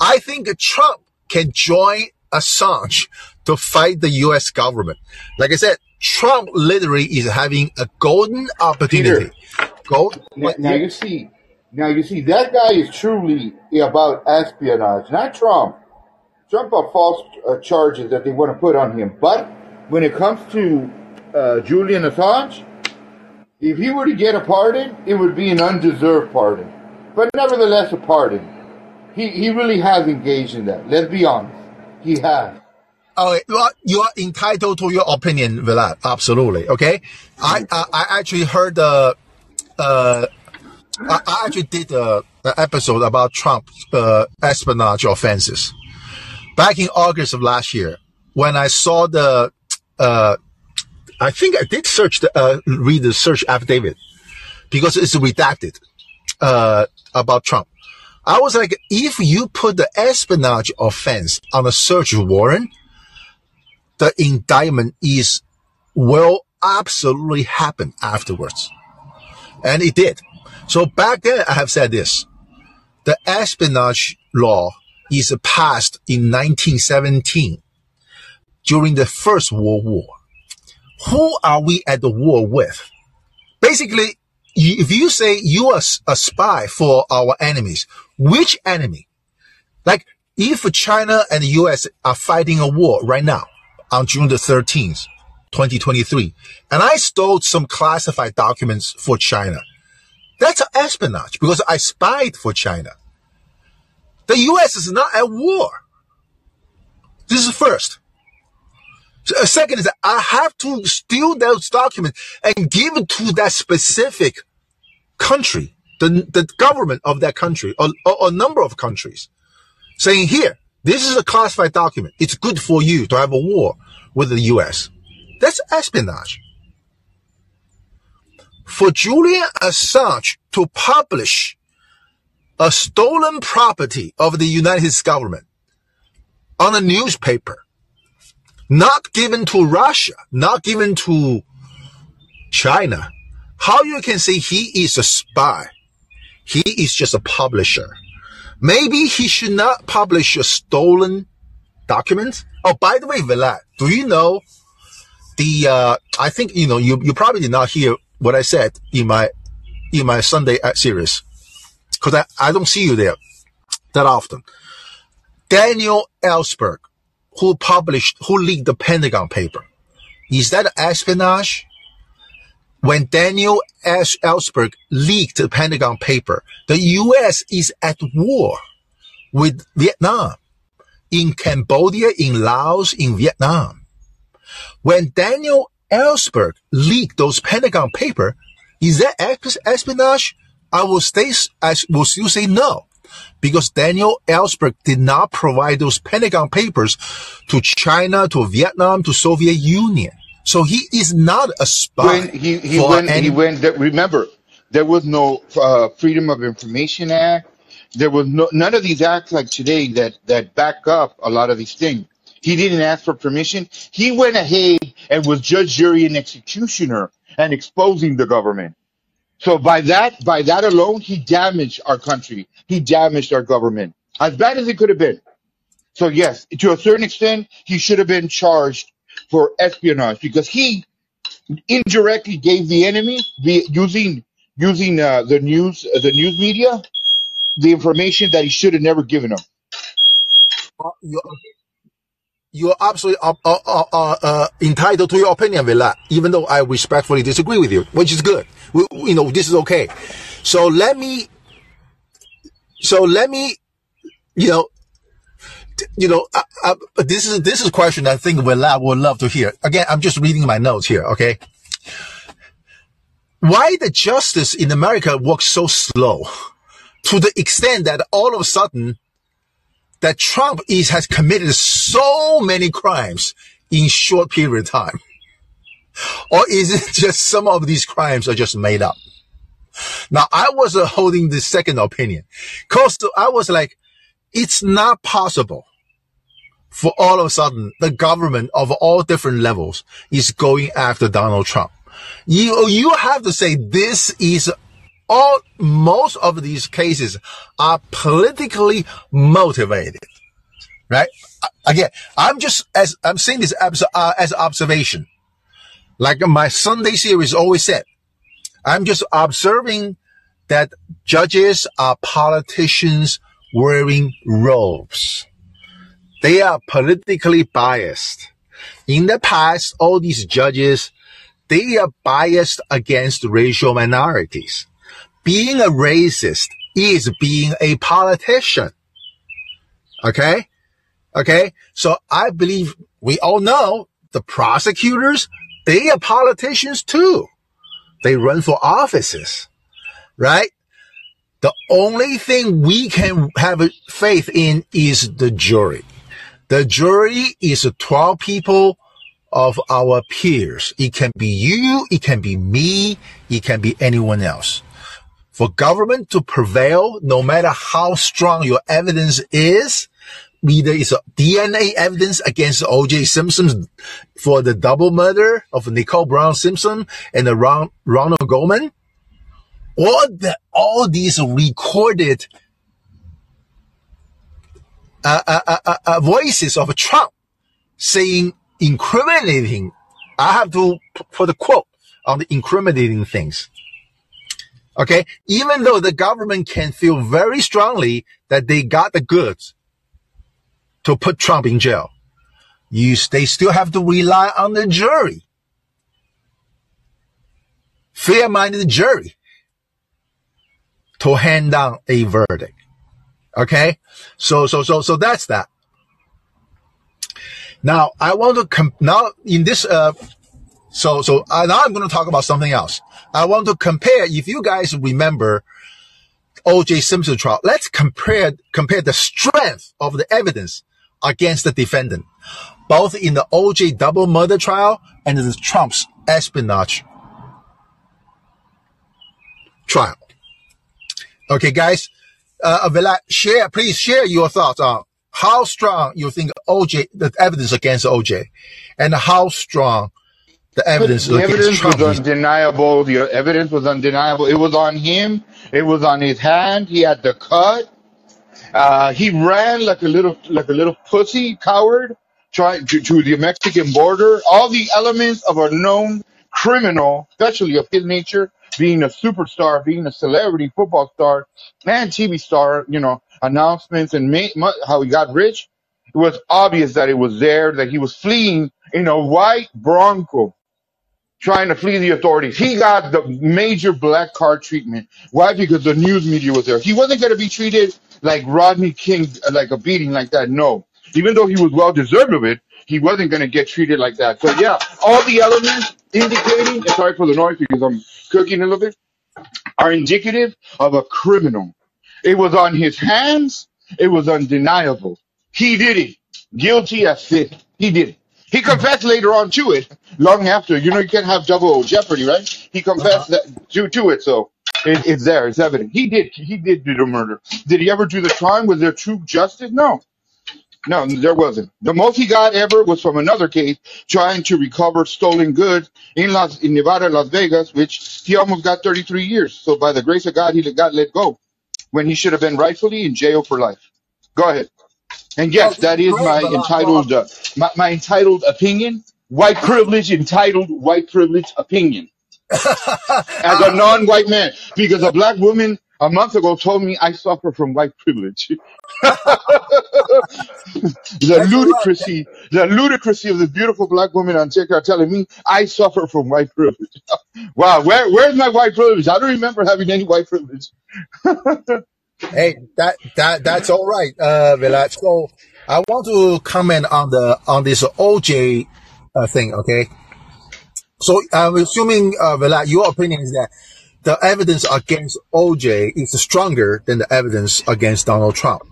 I think Trump can join Assange to fight the US government. Like I said, Trump literally is having a golden opportunity. Peter, Gold? Now, now you see, now you see that guy is truly about espionage, not Trump. Trump have false uh, charges that they want to put on him, but when it comes to uh, Julian Assange, if he were to get a pardon, it would be an undeserved pardon, but nevertheless a pardon. He he really has engaged in that. Let's be honest, he has. Oh, well, you are entitled to your opinion, Vlad. Absolutely. Okay. I, I, I actually heard the, uh, I, I actually did a, episode about Trump, uh, espionage offenses back in August of last year when I saw the, uh, I think I did search the, uh, read the search affidavit because it's redacted, uh, about Trump. I was like, if you put the espionage offense on a search warrant, the indictment is will absolutely happen afterwards. And it did. So back then, I have said this. The espionage law is passed in 1917 during the First World War. Who are we at the war with? Basically, if you say you are a spy for our enemies, which enemy? Like if China and the US are fighting a war right now, on June the 13th, 2023. And I stole some classified documents for China. That's espionage because I spied for China. The US is not at war. This is first. Second is that I have to steal those documents and give it to that specific country, the, the government of that country, or, or a number of countries, saying here, this is a classified document. It's good for you to have a war with the US. That's espionage. For Julian Assange to publish a stolen property of the United States government on a newspaper, not given to Russia, not given to China, how you can say he is a spy? He is just a publisher. Maybe he should not publish a stolen document. Oh, by the way, Vlad, do you know the, uh, I think, you know, you, you probably did not hear what I said in my, in my Sunday series. Cause I, I don't see you there that often. Daniel Ellsberg, who published, who leaked the Pentagon paper. Is that espionage? When Daniel S. Ellsberg leaked the Pentagon paper, the U.S. is at war with Vietnam, in Cambodia, in Laos, in Vietnam. When Daniel Ellsberg leaked those Pentagon paper, is that espionage? I will stay, I will still say no, because Daniel Ellsberg did not provide those Pentagon papers to China, to Vietnam, to Soviet Union. So he is not a spy. When he, he went, any- he went, remember, there was no uh, Freedom of Information Act. There was no, none of these acts like today that, that back up a lot of these things. He didn't ask for permission. He went ahead and was judge, jury, and executioner and exposing the government. So by that, by that alone, he damaged our country. He damaged our government as bad as it could have been. So yes, to a certain extent, he should have been charged for espionage because he indirectly gave the enemy the using using uh, the news uh, the news media the information that he should have never given them. You're, you're absolutely uh, uh, uh, uh, uh, entitled to your opinion, Villa, even though I respectfully disagree with you, which is good. We, you know, this is okay. So let me, so let me, you know, you know, uh, uh, this is this is a question I think would love to hear. Again, I'm just reading my notes here. Okay, why the justice in America works so slow to the extent that all of a sudden that Trump is has committed so many crimes in short period of time, or is it just some of these crimes are just made up? Now I was uh, holding the second opinion, cause I was like, it's not possible for all of a sudden the government of all different levels is going after Donald Trump. You, you have to say this is all, most of these cases are politically motivated, right? Again, I'm just, as, I'm saying this as, uh, as observation. Like my Sunday series always said, I'm just observing that judges are politicians wearing robes. They are politically biased. In the past, all these judges, they are biased against racial minorities. Being a racist is being a politician. Okay? Okay? So I believe we all know the prosecutors, they are politicians too. They run for offices, right? The only thing we can have faith in is the jury. The jury is 12 people of our peers. It can be you, it can be me, it can be anyone else. For government to prevail, no matter how strong your evidence is, either it's DNA evidence against O.J. Simpson for the double murder of Nicole Brown Simpson and Ronald Goldman, or the, all these recorded uh, uh, uh, uh, uh, voices of Trump saying incriminating. I have to put a quote on the incriminating things. Okay. Even though the government can feel very strongly that they got the goods to put Trump in jail, you, they still have to rely on the jury. Fair-minded jury to hand down a verdict. Okay. So, so, so, so that's that. Now I want to com- now in this, uh, so, so uh, now I'm going to talk about something else. I want to compare, if you guys remember OJ Simpson trial, let's compare, compare the strength of the evidence against the defendant, both in the OJ double murder trial and the Trump's espionage trial. Okay, guys, uh, Vela, share, please share your thoughts on how strong you think OJ, the evidence against OJ, and how strong the evidence The evidence was undeniable. The evidence was undeniable. It was on him. It was on his hand. He had the cut. Uh, he ran like a little, like a little pussy coward, trying to, to the Mexican border. All the elements of a known criminal, especially of his nature, being a superstar, being a celebrity football star and TV star, you know, announcements and ma- how he got rich. It was obvious that it was there, that he was fleeing in a white Bronco trying to flee the authorities. He got the major black card treatment. Why? Because the news media was there. He wasn't going to be treated like Rodney King, like a beating like that. No. Even though he was well deserved of it, he wasn't going to get treated like that. So yeah, all the elements indicating, sorry for the noise because I'm cooking a little bit, are indicative of a criminal. It was on his hands. It was undeniable. He did it. Guilty as sin. He did it. He confessed later on to it, long after. You know, you can't have double jeopardy, right? He Uh-huh. confessed that, to, to it, so it, it's there. It's evident. He did. He did do the murder. Did he ever do the crime? Was there true justice? No. No, there wasn't. The most he got ever was from another case trying to recover stolen goods in Las in Nevada, Las Vegas, which he almost got 33 years. So by the grace of God, he got let go when he should have been rightfully in jail for life. Go ahead. And yes, Okay, that is great, my entitled uh, my, my entitled opinion. white privilege entitled white privilege opinion as a non-white man because a black woman a month ago told me I suffer from white privilege. the That's ludicrousy, the ludicrousy of the beautiful black woman on TikTok telling me I suffer from white privilege. wow, where where's my white privilege? I don't remember having any white privilege. Hey, that that that's all right, uh, Vilat. So I want to comment on the on this OJ uh, thing. Okay, so I'm assuming, uh, Vilat, your opinion is that the evidence against OJ is stronger than the evidence against Donald Trump.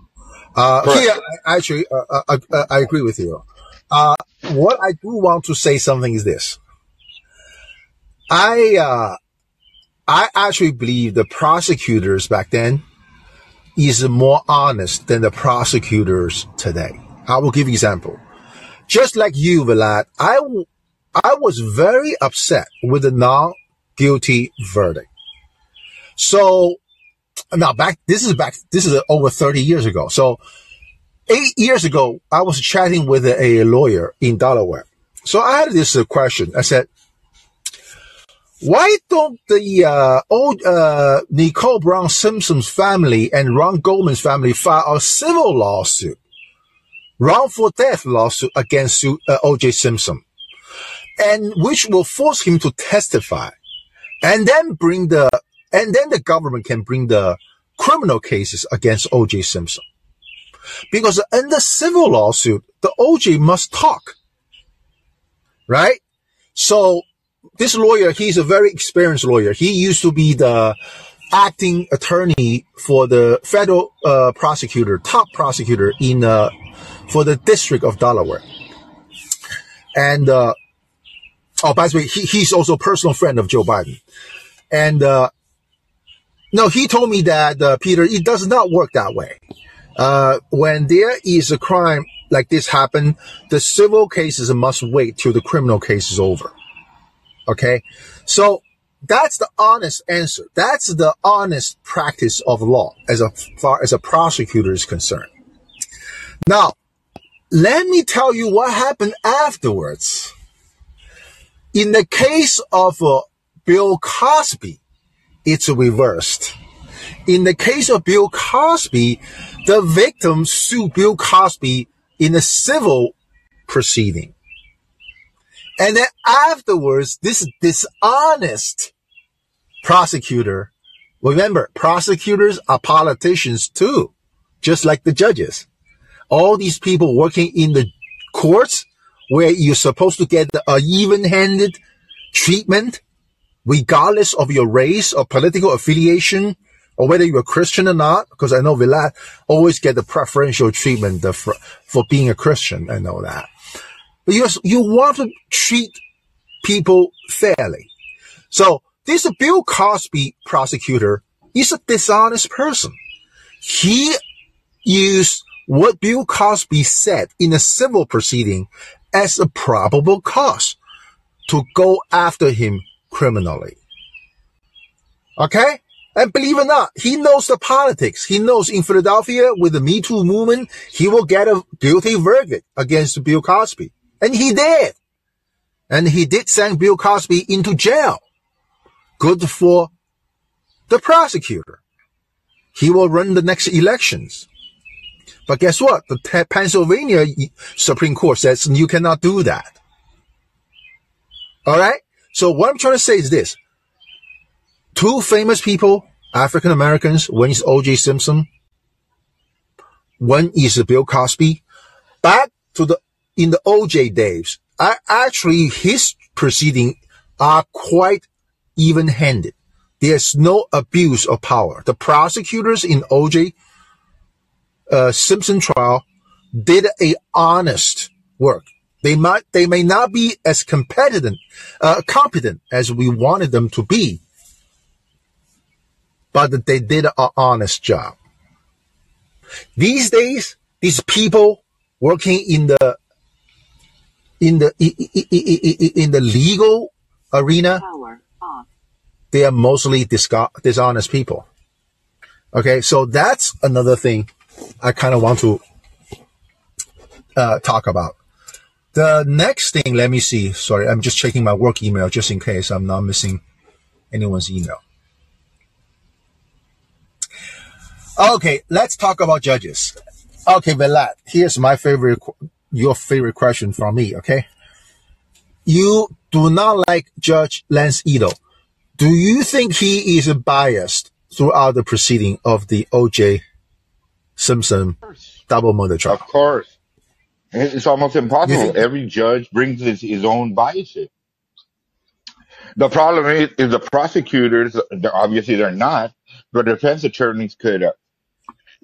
Uh, here, I, actually, uh, uh, uh, I agree with you. Uh, what I do want to say something is this. I, uh, I actually believe the prosecutors back then is more honest than the prosecutors today. I will give example. Just like you, Vlad, I, was very upset with the non-guilty verdict. So now back, this is back, this is over 30 years ago. So eight years ago, I was chatting with a, lawyer in Delaware. So I had this question. I said, why don't the uh, old uh, Nicole Brown Simpson's family and Ron Goldman's family file a civil lawsuit, wrongful death lawsuit against uh, O.J. Simpson, and which will force him to testify, and then bring the and then the government can bring the criminal cases against O.J. Simpson, because in the civil lawsuit, the O.J. must talk, right? So this lawyer, he's a very experienced lawyer. He used to be the acting attorney for the federal uh, prosecutor, top prosecutor in uh, for the District of Delaware. And uh, oh, by the way, he, he's also a personal friend of Joe Biden. And uh, no, he told me that uh, Peter, it does not work that way. Uh, when there is a crime like this happen, the civil cases must wait till the criminal case is over. Okay. So that's the honest answer. That's the honest practice of law as far as a prosecutor is concerned. Now, let me tell you what happened afterwards. In the case of uh, Bill Cosby, it's reversed. In the case of Bill Cosby, the victim sued Bill Cosby in a civil proceeding. And then afterwards, this dishonest prosecutor, remember, prosecutors are politicians too, just like the judges. All these people working in the courts where you're supposed to get a even-handed treatment, regardless of your race or political affiliation, or whether you're a Christian or not, because I know Vilat always get the preferential treatment for, for being a Christian. I know that. But you, you want to treat people fairly. So this Bill Cosby prosecutor is a dishonest person. He used what Bill Cosby said in a civil proceeding as a probable cause to go after him criminally. Okay? And believe it or not, he knows the politics. He knows in Philadelphia with the Me Too movement, he will get a guilty verdict against Bill Cosby. And he did. And he did send Bill Cosby into jail. Good for the prosecutor. He will run the next elections. But guess what? The Pennsylvania Supreme Court says you cannot do that. All right. So what I'm trying to say is this. Two famous people, African Americans. One is O.J. Simpson. One is Bill Cosby. Back to the in the OJ days, I actually his proceeding are quite even-handed. There's no abuse of power. The prosecutors in OJ uh, Simpson trial did a honest work. They might they may not be as competent uh, competent as we wanted them to be, but they did an honest job. These days, these people working in the in the in the legal arena, they are mostly dishonest people. Okay, so that's another thing I kind of want to uh, talk about. The next thing, let me see. Sorry, I'm just checking my work email just in case I'm not missing anyone's email. Okay, let's talk about judges. Okay, Vlad, here's my favorite, your favorite question from me, okay? You do not like Judge Lance Ito. Do you think he is biased throughout the proceeding of the O.J. Simpson double murder trial? Of course. It's almost impossible. Every judge brings his, his own biases. The problem is, is the prosecutors, obviously they're not, but defense attorneys could uh,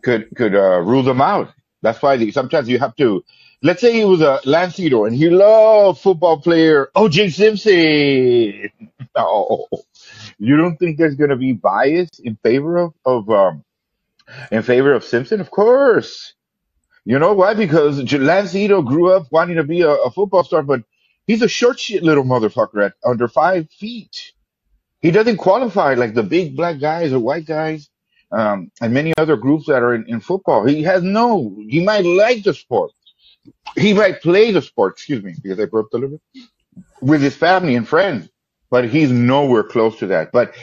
could could uh, rule them out. That's why they, sometimes you have to. Let's say he was a Lance Ito and he loved football player O.J. Simpson. no, you don't think there's going to be bias in favor of of um, in favor of Simpson? Of course. You know why? Because Lance Ito grew up wanting to be a, a football star, but he's a short shit little motherfucker at under five feet. He doesn't qualify like the big black guys or white guys um, and many other groups that are in, in football. He has no, he might like the sport. He might play the sport, excuse me, because I burped a little bit, with his family and friends, but he's nowhere close to that. But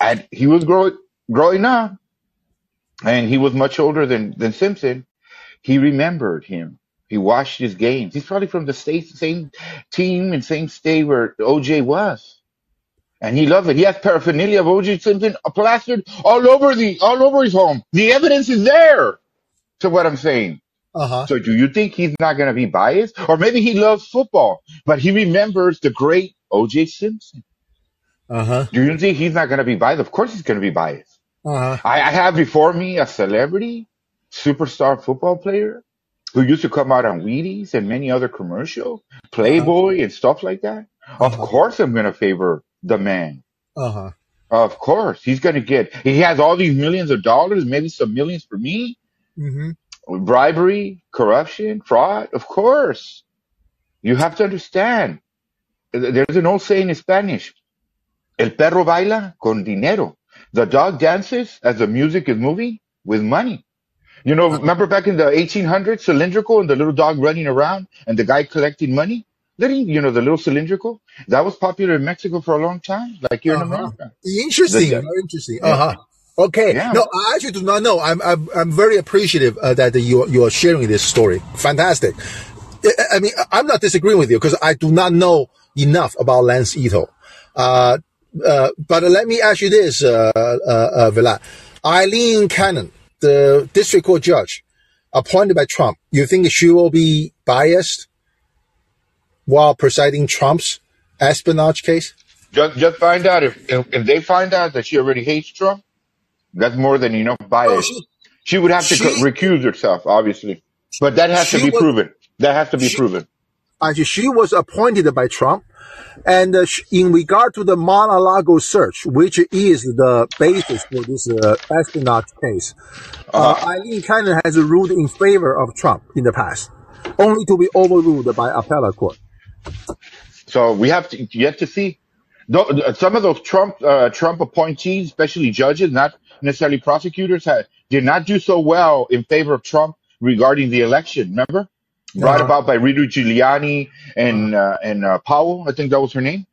and he was growing, growing up and he was much older than, than Simpson. He remembered him. He watched his games. He's probably from the state, same team and same state where OJ was and he loved it. He has paraphernalia of O.J. Simpson plastered all over the all over his home. The evidence is there to what I'm saying. Uh huh. So do you think he's not going to be biased, or maybe he loves football, but he remembers the great O.J. Simpson? Uh huh. Do you think he's not going to be biased? Of course he's going to be biased. Uh huh. I, I have before me a celebrity, superstar football player who used to come out on Wheaties and many other commercials, Playboy and stuff like that. Of Uh-huh. course I'm going to favor the man. Uh huh. Of course, he's going to get. He has all these millions of dollars, maybe some millions for me. Mm-hmm. Bribery, corruption, fraud. Of course, you have to understand. There's an old saying in Spanish: "El perro baila con dinero." The dog dances as the music is moving with money. You know, remember back in the 1800s, cylindrical and the little dog running around and the guy collecting money? Little, you know, the little cylindrical. That was popular in Mexico for a long time, like here in Uh-huh. America. Interesting. The- interesting. Uh huh. Okay. Yeah. No, I actually do not know. I'm I'm, I'm very appreciative uh, that you you are sharing this story. Fantastic. I- I mean, I'm not disagreeing with you because I do not know enough about Lance Ito. Uh, uh, but let me ask you this, uh, uh, uh, Villa. Aileen Cannon, the district court judge appointed by Trump, you think she will be biased while presiding Trump's espionage case? Just, just find out if, if if they find out that she already hates Trump, that's more than enough Oh, bias. she, She would have to she, recuse herself, obviously, but that has to be was, proven. That has to be she, proven. actually, she was appointed by Trump. And uh, in regard to the Mar-a-Lago search, which is the basis for this uh, espionage case, uh, Uh, Aileen Cannon has ruled in favor of Trump in the past, only to be overruled by appellate court. so we have to yet to see. Some of those Trump uh, Trump appointees, especially judges, not necessarily prosecutors, had, did not do so well in favor of Trump regarding the election. Remember, brought Uh-huh. about by Rudy Giuliani and uh, and uh, Powell, I think that was her name,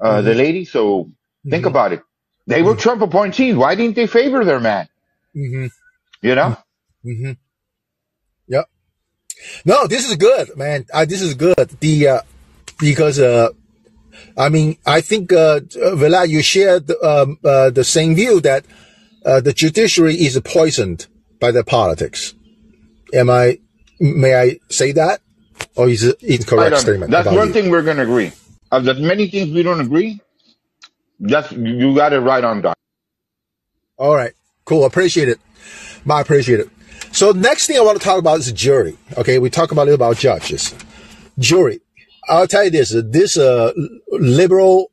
uh, the hmm lady. So think hmm about it. They were Trump appointees. Why didn't they favor their man? hmm You know. hmm Yep. No, this is good, man. Uh, this is good. The uh, because uh, I mean, I think uh, Vela, you shared um, uh, the same view that uh, the judiciary is poisoned by the politics. Am I? May I say that, or is it incorrect statement That's one you? thing we're gonna agree. Of the many things we don't agree, that's you got it right on, Doc. All right, cool. Appreciate it. I appreciate it. So next thing I want to talk about is jury. Okay, we talk about a little about judges. Jury. I'll tell you this: this uh, liberal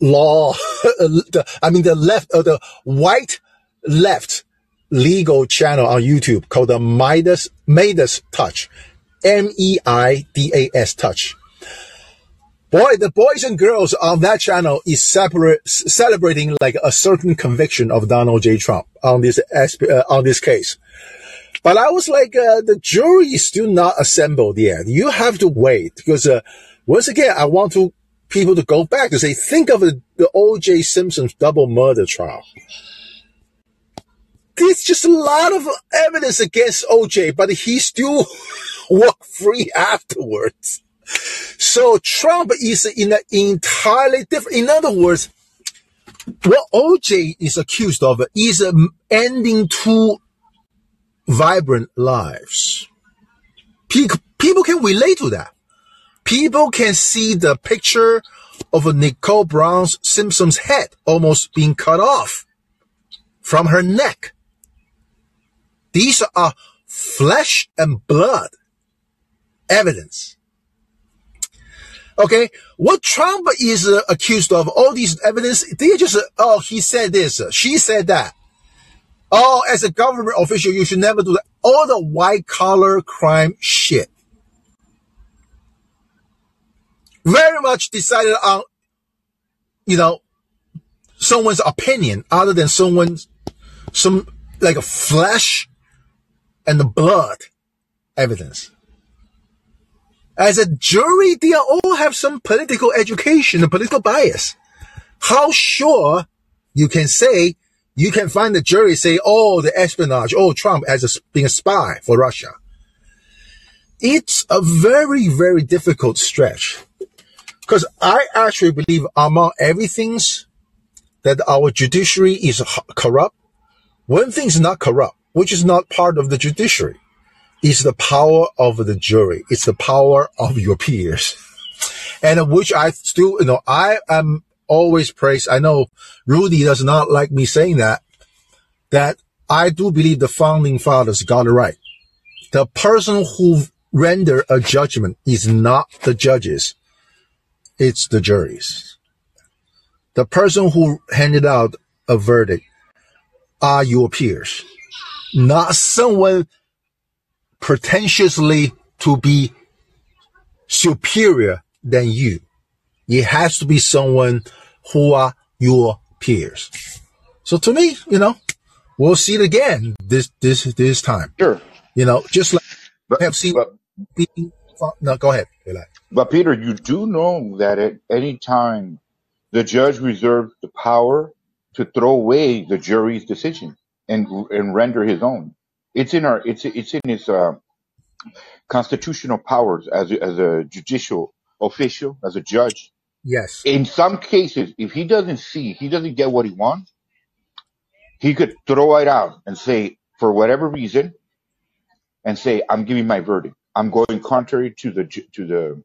law, the, I mean the left, uh, the white left legal channel on YouTube called the Meidas Meidas Touch, M E I D A S Touch. Boy, the boys and girls on that channel is separate, celebrating like a certain conviction of Donald J. Trump on this uh, on this case. But I was like, uh, the jury is still not assembled yet. You have to wait because, uh, once again, I want to people to go back to say, think of the, the O.J. Simpson's double murder trial. There's just a lot of evidence against O.J., but he still walked free afterwards. So Trump is in an entirely different, in other words, what OJ is accused of is ending two vibrant lives. People can relate to that. People can see the picture of Nicole Brown's Simpson's head almost being cut off from her neck. These are flesh and blood evidence. Okay, what Trump is uh, accused of, all these evidence, they just, uh, oh, he said this, uh, she said that. Oh, as a government official, you should never do that. All the white collar crime shit. Very much decided on, you know, someone's opinion other than someone's, some, like a flesh and the blood evidence as a jury, they all have some political education and political bias. How sure you can say you can find the jury say, oh, the espionage, oh, Trump has a, been a spy for Russia. It's a very, very difficult stretch because I actually believe among everything's that our judiciary is corrupt. One thing is not corrupt, which is not part of the judiciary is the power of the jury. It's the power of your peers. And uh, which I still, you know, I am always praised. I know Rudy does not like me saying that, that I do believe the founding fathers got it right. The person who render a judgment is not the judges. It's the juries. The person who handed out a verdict are your peers, not someone pretentiously to be superior than you. It has to be someone who are your peers. So to me, you know, we'll see it again this this this time. Sure. You know, just like but, have seen. But, no, go ahead. But Peter, you do know that at any time the judge reserves the power to throw away the jury's decision and and render his own. It's in our it's it's in his uh, constitutional powers as a, as a judicial official, as a judge. Yes. In some cases, if he doesn't see, he doesn't get what he wants, he could throw it out and say, for whatever reason, and say, "I'm giving my verdict. I'm going contrary to the to the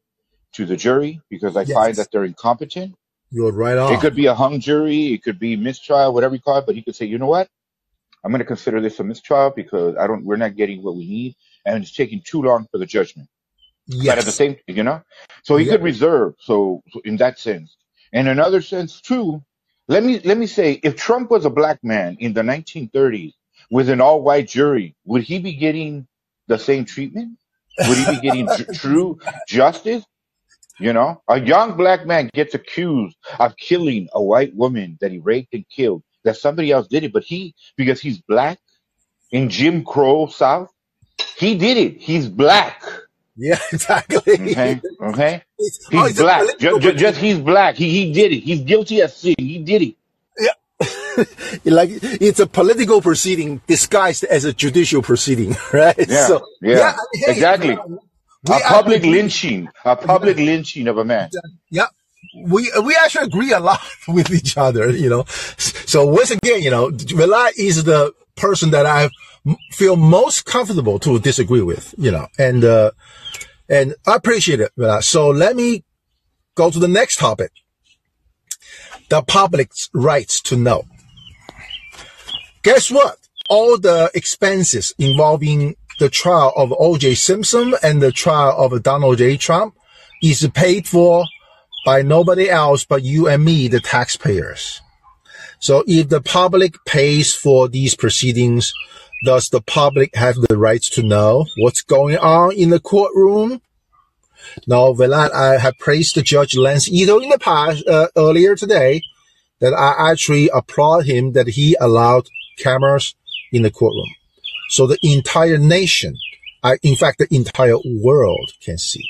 to the jury because I yes. find that they're incompetent." You're right on. It could be a hung jury, it could be mistrial, whatever you call it, but he could say, "You know what? I'm going to consider this a mistrial because I don't. We're not getting what we need, and it's taking too long for the judgment." Yes. But at the same, you know, so he yeah. could reserve. So, so in that sense, in another sense too, let me let me say, if Trump was a black man in the 1930s with an all-white jury, would he be getting the same treatment? Would he be getting tr- true justice? You know, a young black man gets accused of killing a white woman that he raped and killed that somebody else did it, but he, because he's black in Jim Crow South, he did it. He's black. Yeah, exactly. Okay. Okay. He's oh, black. Just, just, just, he's black. He he did it. He's guilty as sin. He did it. Like it's a political proceeding disguised as a judicial proceeding, right? Yeah. So, yeah. yeah hey, exactly. a public lynching. A public lynching of a man. Yeah we we actually agree a lot with each other, you know. So once again, you know, Vela is the person that I feel most comfortable to disagree with, you know, and uh, and I appreciate it. Vela. So let me go to the next topic: the public's rights to know. Guess what? All the expenses involving the trial of O.J. Simpson and the trial of Donald J. Trump is paid for by nobody else but you and me, the taxpayers. So if the public pays for these proceedings, does the public have the rights to know what's going on in the courtroom? Now, Velat, I have praised Judge Lance Ito in the past, uh, earlier today, that I actually applaud him that he allowed cameras in the courtroom. so the entire nation, uh, in fact, the entire world can see.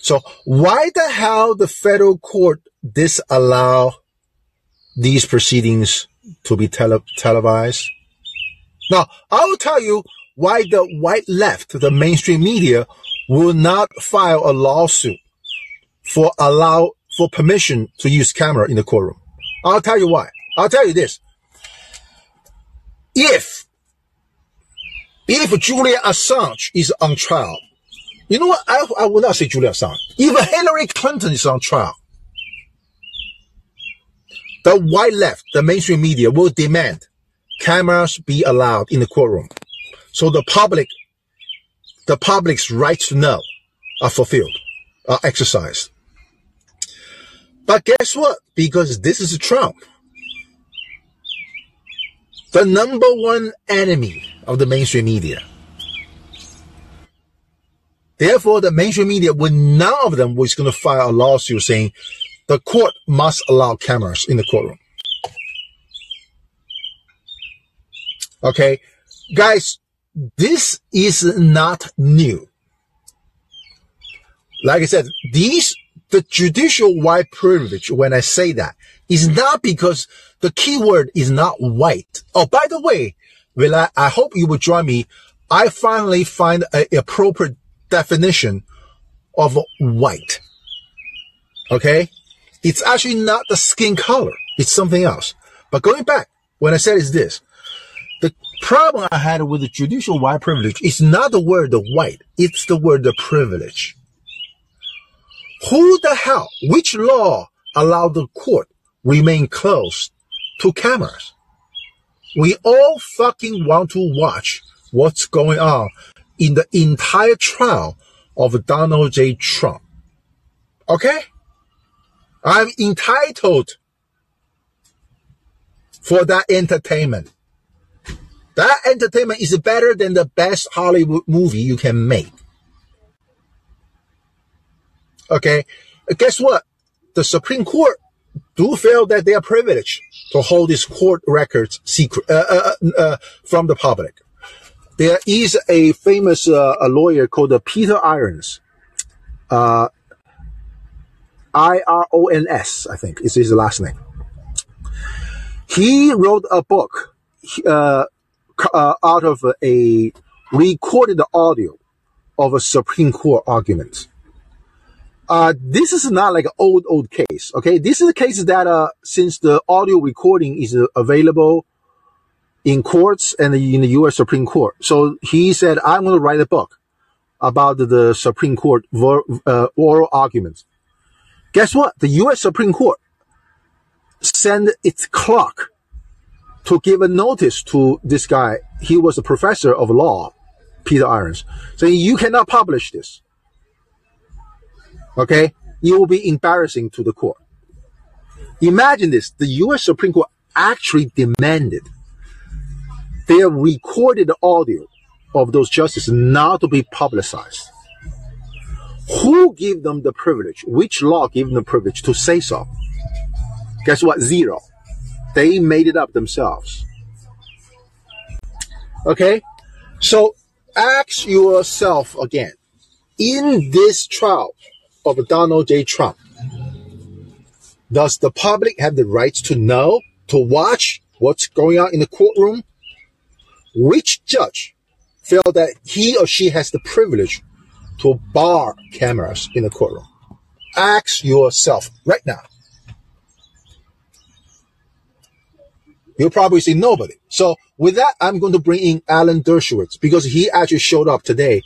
So why the hell the federal court disallow these proceedings to be tele- televised? Now, I will tell you why the white left, the mainstream media, will not file a lawsuit for allow for permission to use camera in the courtroom. I'll tell you why. I'll tell you this. If if Julian Assange is on trial, you know what? I, I will not say Julian Assange. Even Hillary Clinton is on trial. The white left, the mainstream media will demand cameras be allowed in the courtroom. So the public, the public's rights to know are fulfilled, are exercised. But guess what? Because this is Trump, the number one enemy of the mainstream media. Therefore, the mainstream media, when none of them was going to file a lawsuit saying the court must allow cameras in the courtroom. Okay, guys, this is not new. Like I said, these the judicial white privilege, when I say that, is not because the keyword is not white. Oh, by the way, will I, I hope you will join me. I finally find an appropriate definition of white. Okay? It's actually not the skin color. It's something else. But going back, when I said is this, problem I had with the judicial white privilege is not the word the white. It's the word the privilege. Who the hell, which law allowed the court remain closed to cameras? We all fucking want to watch what's going on in the entire trial of Donald J. Trump. Okay? I'm entitled for that entertainment. That entertainment is better than the best Hollywood movie you can make. Okay. Guess what? The Supreme Court do feel that they are privileged to hold these court records secret uh, uh, uh, uh from the public. There is a famous uh, a lawyer called Peter Irons. Uh, I R O N S, I think is his last name. He wrote a book uh, out of a recorded audio of a Supreme Court argument. Uh, this is not like an old, old case. Okay. This is a case that, uh, since the audio recording is uh, available in courts and in the U.S. Supreme Court. So he said, I'm going to write a book about the Supreme Court uh, oral arguments. Guess what? The U.S. Supreme Court sent its clerk to give a notice to this guy. He was a professor of law, Peter Irons, saying you cannot publish this. Okay? It will be embarrassing to the court. Imagine this. The U.S. Supreme Court actually demanded their recorded audio of those justices not to be publicized. Who gave them the privilege? Which law gave them the privilege to say so? Guess what? Zero. They made it up themselves. Okay? So ask yourself again. In this trial, of Donald J. Trump. Does the public have the rights to know, to watch what's going on in the courtroom? Which judge felt that he or she has the privilege to bar cameras in the courtroom? Ask yourself right now. You'll probably say nobody. So with that, I'm going to bring in Alan Dershowitz because he actually showed up today,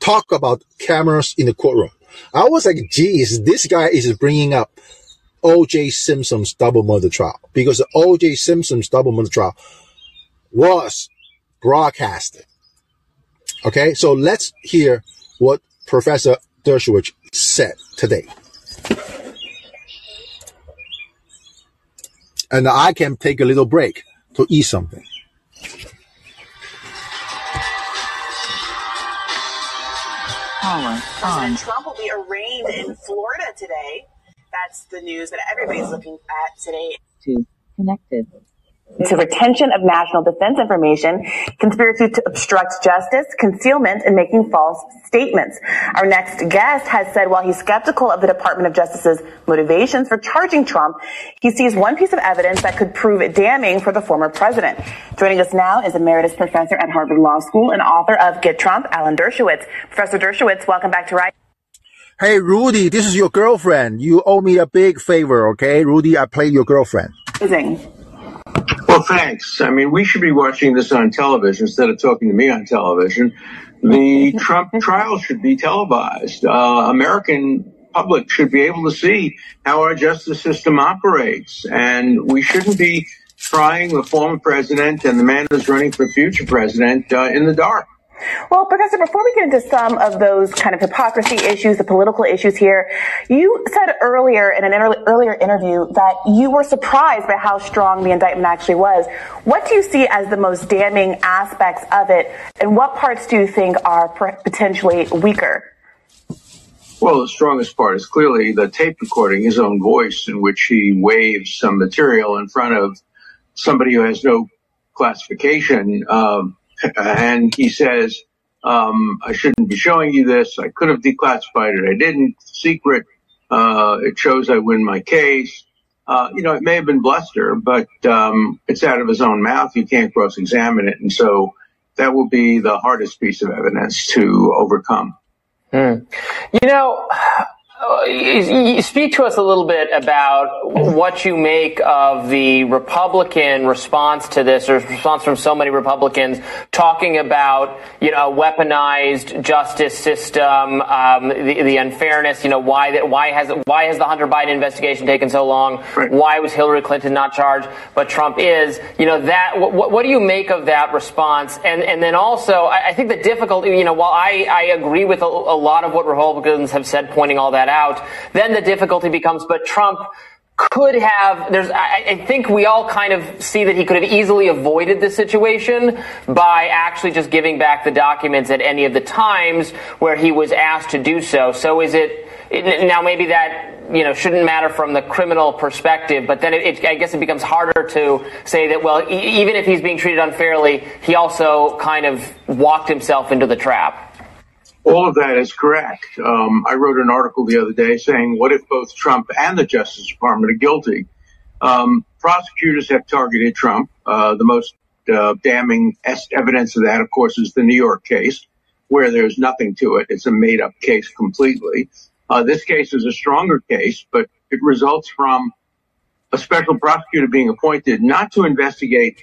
talk about cameras in the courtroom. I was like, geez, this guy is bringing up O.J. Simpson's double murder trial because O.J. Simpson's double murder trial was broadcasted. Okay, so let's hear what Professor Dershowitz said today. And I can take a little break to eat something. President Trump will be arraigned in Florida today. That's the news that everybody's looking at today. To connected. To retention of national defense information, conspiracy to obstruct justice, concealment, and making false statements. Our next guest has said while he's skeptical of the Department of Justice's motivations for charging Trump, he sees one piece of evidence that could prove damning for the former president. Joining us now is emeritus professor at Harvard Law School and author of Get Trump, Alan Dershowitz. Professor Dershowitz, welcome back to Right. Hey, Rudy, this is your girlfriend. You owe me a big favor, okay? Rudy, I play your girlfriend. Amazing. Well, thanks. I mean, we should be watching this on television instead of talking to me on television. The Trump trial should be televised. Uh, American public should be able to see how our justice system operates, and we shouldn't be trying the former president and the man who's running for future president uh, in the dark. Well, Professor, before we get into some of those kind of hypocrisy issues, the political issues here, you said earlier in an earlier interview that you were surprised by how strong the indictment actually was. What do you see as the most damning aspects of it, and what parts do you think are potentially weaker? Well, the strongest part is clearly the tape recording, his own voice, in which he waves some material in front of somebody who has no classification. Um, and he says, um, I shouldn't be showing you this. I could have declassified it. I didn't. Secret. Uh, it shows I win my case. Uh, you know, it may have been bluster, but um, it's out of his own mouth. You can't cross-examine it, and so that will be the hardest piece of evidence to overcome. Hmm. You know, speak to us a little bit about what you make of the Republican response to this, or response from so many Republicans talking about, you know, a weaponized justice system, um, the, the, unfairness. You know, why that? Why has why has the Hunter Biden investigation taken so long? Right. Why was Hillary Clinton not charged, but Trump is? You know, that. What, what do you make of that response? And and then also, I, I think the difficulty. You know, while I I agree with a, a lot of what Republicans have said, pointing all that out out. Then the difficulty becomes, but Trump could have there's I, I, think we all kind of see that he could have easily avoided the situation by actually just giving back the documents at any of the times where he was asked to do so so is it, it now maybe that you know shouldn't matter from the criminal perspective but then it, it, i guess it becomes harder to say that well e- even if he's being treated unfairly he also kind of walked himself into the trap all of that is correct. Um, I wrote an article the other day saying, what if both Trump and the Justice Department are guilty? Um, prosecutors have targeted Trump. Uh, the most uh, damning evidence of that, of course, is the New York case, where there's nothing to it. It's a made up case completely. Uh, this case is a stronger case, but it results from a special prosecutor being appointed not to investigate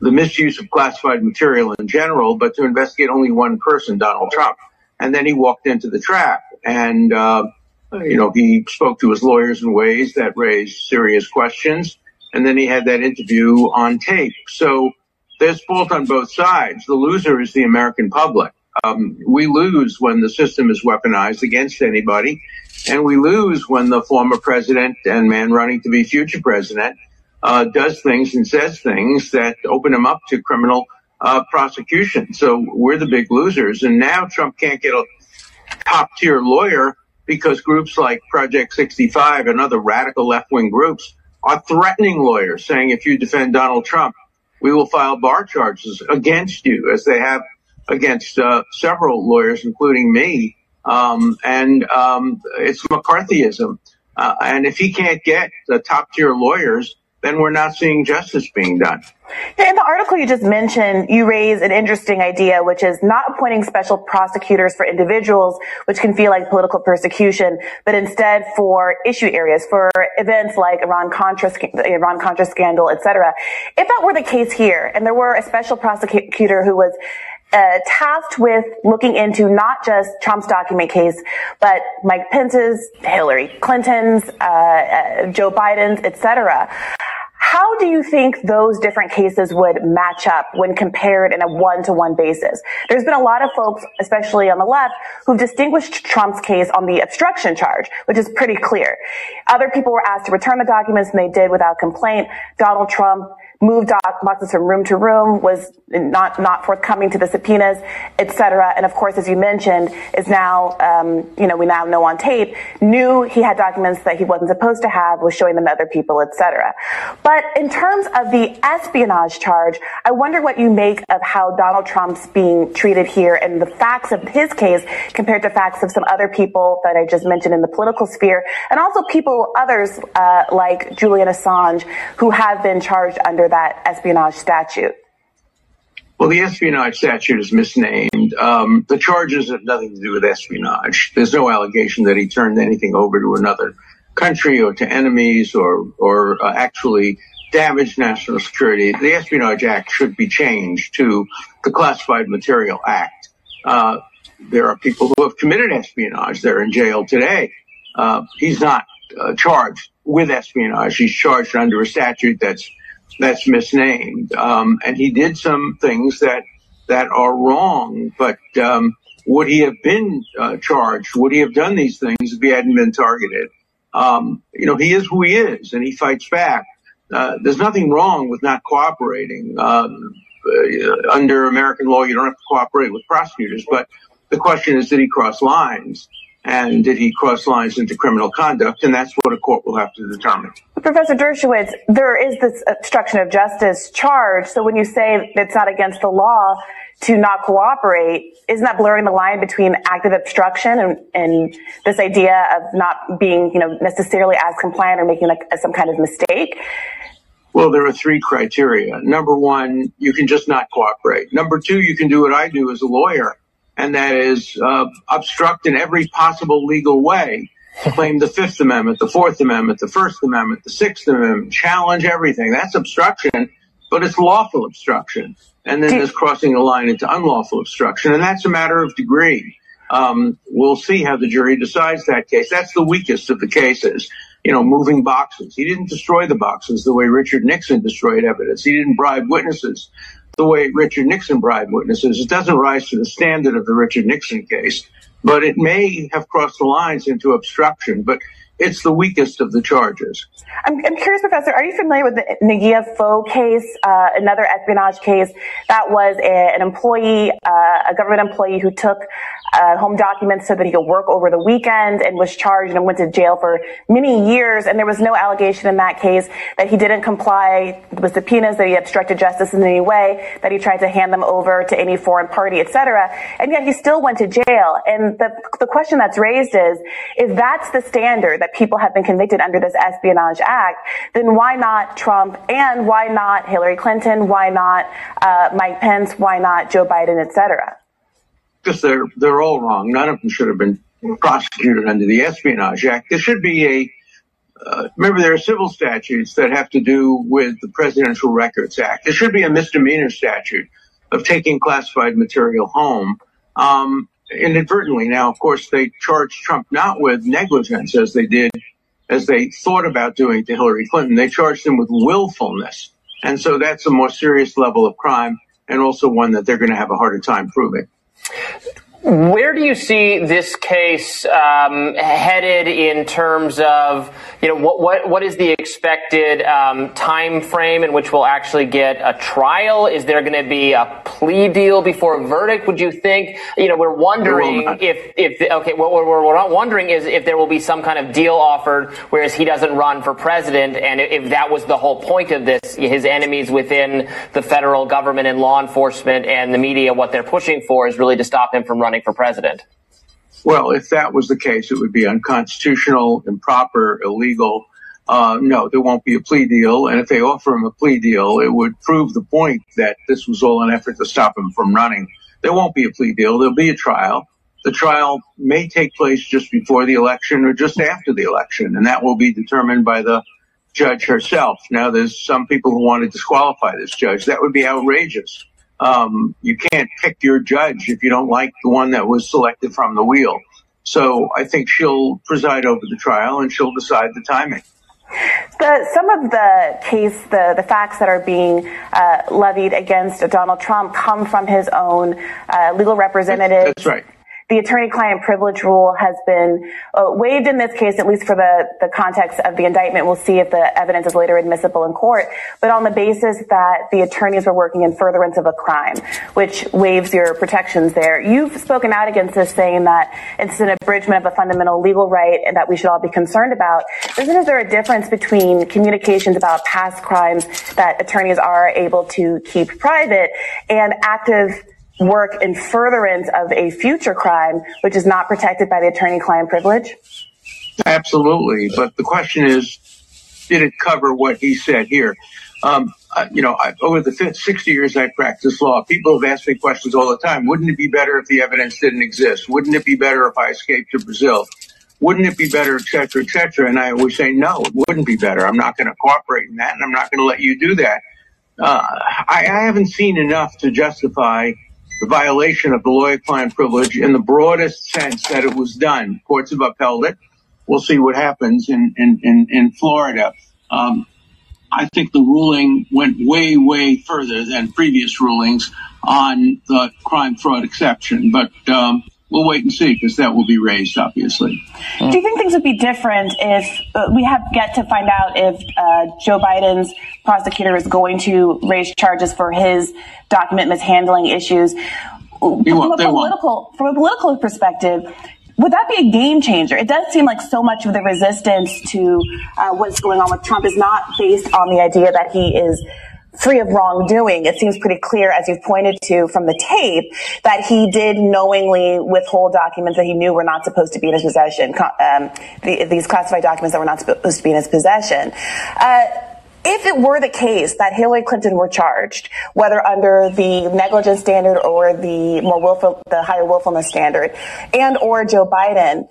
the misuse of classified material in general, but to investigate only one person, Donald Trump. And then he walked into the trap and, uh, you know, he spoke to his lawyers in ways that raised serious questions. And then he had that interview on tape. So there's fault on both sides. The loser is the American public. Um, we lose when the system is weaponized against anybody. And we lose when the former president and man running to be future president uh, does things and says things that open him up to criminal uh, prosecution. So we're the big losers. And now Trump can't get a top tier lawyer because groups like Project 65 and other radical left wing groups are threatening lawyers saying if you defend Donald Trump, we will file bar charges against you as they have against uh, several lawyers, including me. Um, and um, it's McCarthyism. Uh, and if he can't get the top tier lawyers, then we're not seeing justice being done. In the article you just mentioned, you raise an interesting idea, which is not appointing special prosecutors for individuals, which can feel like political persecution, but instead for issue areas, for events like Iran Contra, Iran Contra scandal, etc. If that were the case here, and there were a special prosecutor who was uh, tasked with looking into not just Trump's document case, but Mike Pence's, Hillary Clinton's, uh, uh, Joe Biden's, etc. How do you think those different cases would match up when compared in a one-to-one basis? There's been a lot of folks, especially on the left, who've distinguished Trump's case on the obstruction charge, which is pretty clear. Other people were asked to return the documents and they did without complaint. Donald Trump moved boxes from room to room, was not not forthcoming to the subpoenas, et cetera. And of course, as you mentioned, is now um, you know we now know on tape knew he had documents that he wasn't supposed to have, was showing them to other people, et cetera. But in terms of the espionage charge, I wonder what you make of how Donald Trump's being treated here and the facts of his case compared to facts of some other people that I just mentioned in the political sphere, and also people others uh, like Julian Assange who have been charged under that espionage statute? Well, the espionage statute is misnamed. Um, the charges have nothing to do with espionage. There's no allegation that he turned anything over to another country or to enemies or or uh, actually damaged national security. The Espionage Act should be changed to the Classified Material Act. Uh, there are people who have committed espionage. They're in jail today. Uh, he's not uh, charged with espionage. He's charged under a statute that's that's misnamed. Um, and he did some things that that are wrong. But um, would he have been uh, charged? Would he have done these things if he hadn't been targeted? Um, you know, he is who he is, and he fights back. Uh, there's nothing wrong with not cooperating. Um, uh, under American law, you don't have to cooperate with prosecutors. But the question is, did he cross lines? And did he cross lines into criminal conduct? And that's what a court will have to determine. Professor Dershowitz, there is this obstruction of justice charge. So when you say it's not against the law to not cooperate, isn't that blurring the line between active obstruction and, and this idea of not being, you know, necessarily as compliant or making like some kind of mistake? Well, there are three criteria. Number one, you can just not cooperate. Number two, you can do what I do as a lawyer and that is uh, obstruct in every possible legal way. Claim the Fifth Amendment, the Fourth Amendment, the First Amendment, the Sixth Amendment, challenge everything. That's obstruction, but it's lawful obstruction. And then there's crossing the line into unlawful obstruction, and that's a matter of degree. Um, we'll see how the jury decides that case. That's the weakest of the cases. You know, moving boxes. He didn't destroy the boxes the way Richard Nixon destroyed evidence. He didn't bribe witnesses the way Richard Nixon bribed witnesses. It doesn't rise to the standard of the Richard Nixon case, but it may have crossed the lines into obstruction. But it's the weakest of the charges. I'm, I'm curious, Professor, are you familiar with the Nghia Pho case, uh, another espionage case that was a, an employee, uh, a government employee who took uh, home documents so that he could work over the weekend and was charged and went to jail for many years. And there was no allegation in that case that he didn't comply with subpoenas, that he obstructed justice in any way, that he tried to hand them over to any foreign party, etc. And yet he still went to jail. And the, the question that's raised is, if that's the standard that people have been convicted under this Espionage Act, then why not Trump and why not Hillary Clinton? Why not uh, Mike Pence? Why not Joe Biden, etc.? Because they're they're all wrong. None of them should have been prosecuted under the Espionage Act. There should be a uh, remember, there are civil statutes that have to do with the Presidential Records Act. There should be a misdemeanor statute of taking classified material home. Um, inadvertently. Now, of course, they charged Trump not with negligence as they did, as they thought about doing to Hillary Clinton. They charged him with willfulness. And so that's a more serious level of crime and also one that they're going to have a harder time proving. Where do you see this case um, headed in terms of you know what what, what is the expected um, time frame in which we'll actually get a trial? Is there going to be a plea deal before a verdict? Would you think? You know, we're wondering if if okay, what we're, we're not wondering is if there will be some kind of deal offered, whereas he doesn't run for president, and if that was the whole point of this, his enemies within the federal government and law enforcement and the media, what they're pushing for is really to stop him from running running for president? Well, if that was the case, it would be unconstitutional, improper, illegal. Uh, no, there won't be a plea deal. And if they offer him a plea deal, it would prove the point that this was all an effort to stop him from running. There won't be a plea deal. There'll be a trial. The trial may take place just before the election or just after the election, and that will be determined by the judge herself. Now, there's some people who want to disqualify this judge. That would be outrageous um, you can't pick your judge if you don't like the one that was selected from the wheel. So I think she'll preside over the trial and she'll decide the timing. The, some of the case, the, the facts that are being uh, levied against Donald Trump come from his own uh, legal representative. That's right. The attorney-client privilege rule has been uh, waived in this case, at least for the, the context of the indictment. We'll see if the evidence is later admissible in court, but on the basis that the attorneys were working in furtherance of a crime, which waives your protections there. You've spoken out against this, saying that it's an abridgment of a fundamental legal right and that we should all be concerned about. Isn't there a difference between communications about past crimes that attorneys are able to keep private and active work in furtherance of a future crime, which is not protected by the attorney-client privilege? Absolutely. But the question is, did it cover what he said here? Um, uh, you know, I, over the 60 years I practiced law, people have asked me questions all the time. Wouldn't it be better if the evidence didn't exist? Wouldn't it be better if I escaped to Brazil? Wouldn't it be better, et cetera, et cetera? And I always say, no, it wouldn't be better. I'm not going to cooperate in that, and I'm not going to let you do that. Uh, I, I haven't seen enough to justify the violation of the lawyer-client privilege in the broadest sense that it was done. Courts have upheld it. We'll see what happens in in in, in Florida. Um, I think the ruling went way, way further than previous rulings on the crime fraud exception. But um, we'll wait and see because that will be raised, obviously. Do you think things would be different if uh, we have yet to find out if uh, Joe Biden's prosecutor is going to raise charges for his document mishandling issues? From a, political, from a political perspective, would that be a game changer? It does seem like so much of the resistance to uh, what's going on with Trump is not based on the idea that he is free of wrongdoing. It seems pretty clear, as you've pointed to from the tape, that he did knowingly withhold documents that he knew were not supposed to be in his possession, um, the, these classified documents that were not supposed to be in his possession. Uh, if it were the case that Hillary Clinton were charged, whether under the negligence standard or the more willful, the higher willfulness standard, and or Joe Biden,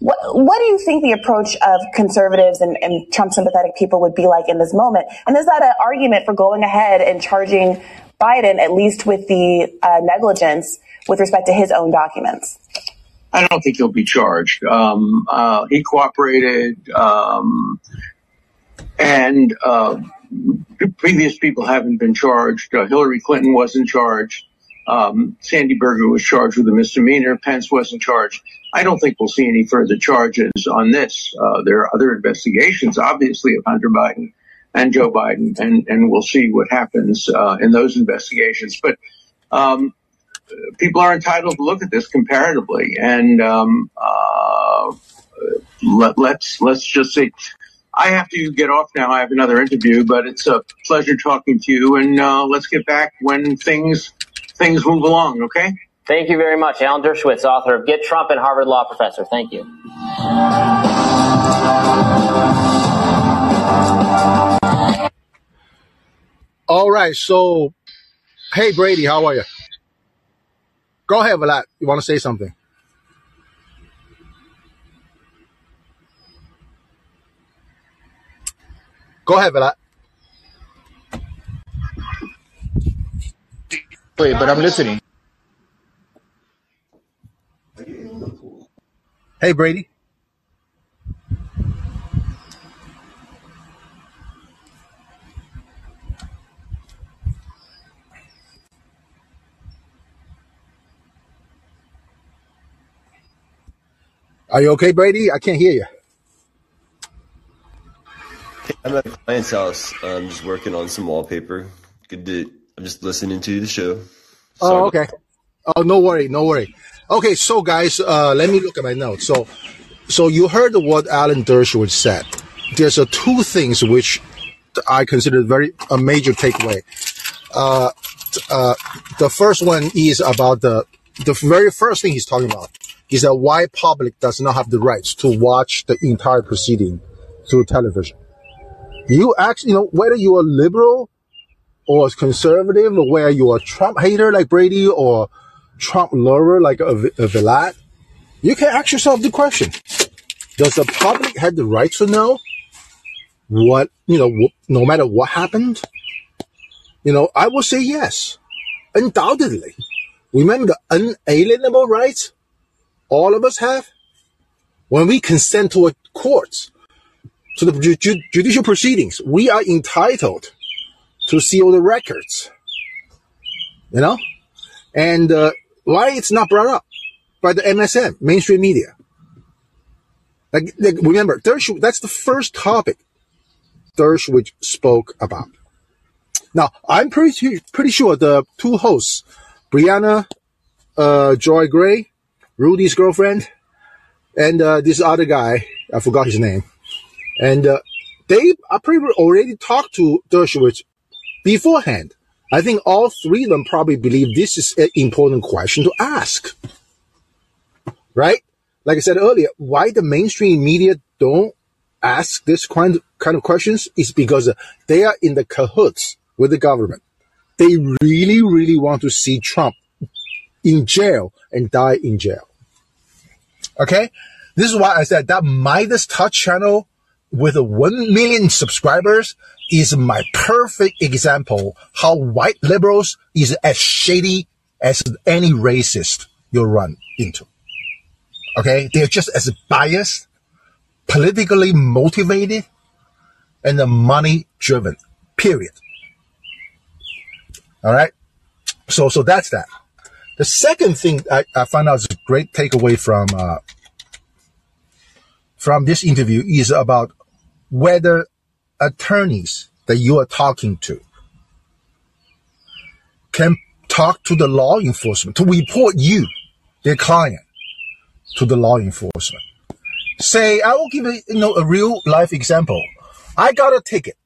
what, what do you think the approach of conservatives and, and Trump sympathetic people would be like in this moment? And is that an argument for going ahead and charging Biden, at least with the uh, negligence with respect to his own documents? I don't think he'll be charged. Um, uh, he cooperated. Um, and uh, previous people haven't been charged. Uh, Hillary Clinton wasn't charged. Um, Sandy Berger was charged with a misdemeanor. Pence wasn't charged. I don't think we'll see any further charges on this. Uh, there are other investigations, obviously, of Hunter Biden and Joe Biden, and, and we'll see what happens uh, in those investigations. But um, people are entitled to look at this comparatively, and um, uh, let, let's let's just say I have to get off now. I have another interview, but it's a pleasure talking to you. And uh, let's get back when things things move along. Okay. Thank you very much, Alan Dershowitz, author of Get Trump and Harvard Law Professor. Thank you. All right. So, hey Brady, how are you? Go ahead, Vlad. You want to say something? Go ahead, Vlad. Wait, but I'm listening. Hey, Brady. Are you okay, Brady? I can't hear you. I'm at a client's house. I'm just working on some wallpaper. Good to. I'm just listening to the show. Oh, Sorry. Oh, okay. Oh, no worry, no worry. Okay, so guys, uh, let me look at my notes. So, so you heard what Alan Dershowitz said. There's uh, two things which I consider very a major takeaway. Uh, uh, the first one is about the the very first thing he's talking about is that why public does not have the rights to watch the entire proceeding through television you actually, you know, whether you're liberal or conservative, or whether you're Trump hater like Brady or Trump lover like a, a Vlad, you can ask yourself the question: Does the public have the right to know what you know, no matter what happened? You know, I will say yes, undoubtedly. Remember the unalienable rights all of us have when we consent to a court to the ju- ju- judicial proceedings. We are entitled to see all the records. You know? And uh, why it's not brought up? by the MSM, mainstream media. Like, like remember, Dershowitz, that's the first topic Dershowitz spoke about. Now, I'm pretty pretty sure the two hosts, Briahna uh, Joy Gray, Rudy's girlfriend, and uh, this other guy, I forgot his name, and uh, they are pretty already talked to Dershowitz beforehand. I think all three of them probably believe this is an important question to ask. Right? Like I said earlier, why the mainstream media don't ask this kind of, kind of questions is because uh, they are in the cahoots with the government. They really, really want to see Trump in jail and die in jail. Okay? This is why I said that Meidas Touch channel with 1 million subscribers is my perfect example how white liberals is as shady as any racist you run into. Okay? They're just as biased, politically motivated, and the money driven. Period. All right. So, so that's that. The second thing I, I found out is a great takeaway from, uh, from this interview is about whether attorneys that you are talking to can talk to the law enforcement to report you, their client, to the law enforcement. Say, I will give you, you know, a real life example. I got a ticket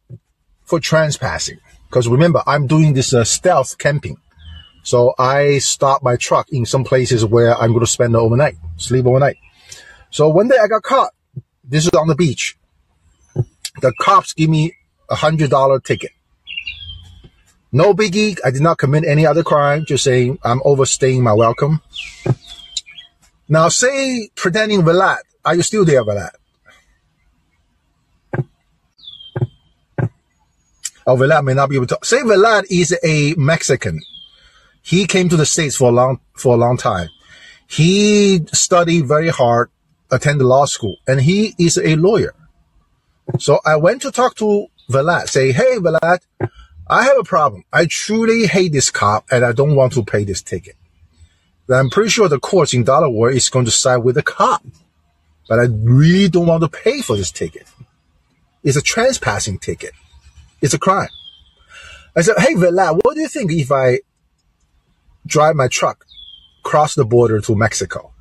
for trespassing. Because remember, I'm doing this uh, stealth camping. So I stop my truck in some places where I'm going to spend the overnight, sleep overnight. So one day I got caught. This is on the beach. The cops give me a hundred dollar ticket. No biggie. I did not commit any other crime. Just saying I'm overstaying my welcome. Now say pretending Vlad. Are you still there, Vlad? Oh, Vlad may not be able to. Say Vlad is a Mexican. He came to the States for a long, for a long time. He studied very hard, attended law school, and he is a lawyer. So I went to talk to Vlad, say, Hey, Vlad, I have a problem. I truly hate this cop and I don't want to pay this ticket. I'm pretty sure the courts in Delaware is going to side with the cop, but I really don't want to pay for this ticket. It's a trespassing ticket. It's a crime. I said, Hey, Vlad, what do you think if I drive my truck cross the border to Mexico?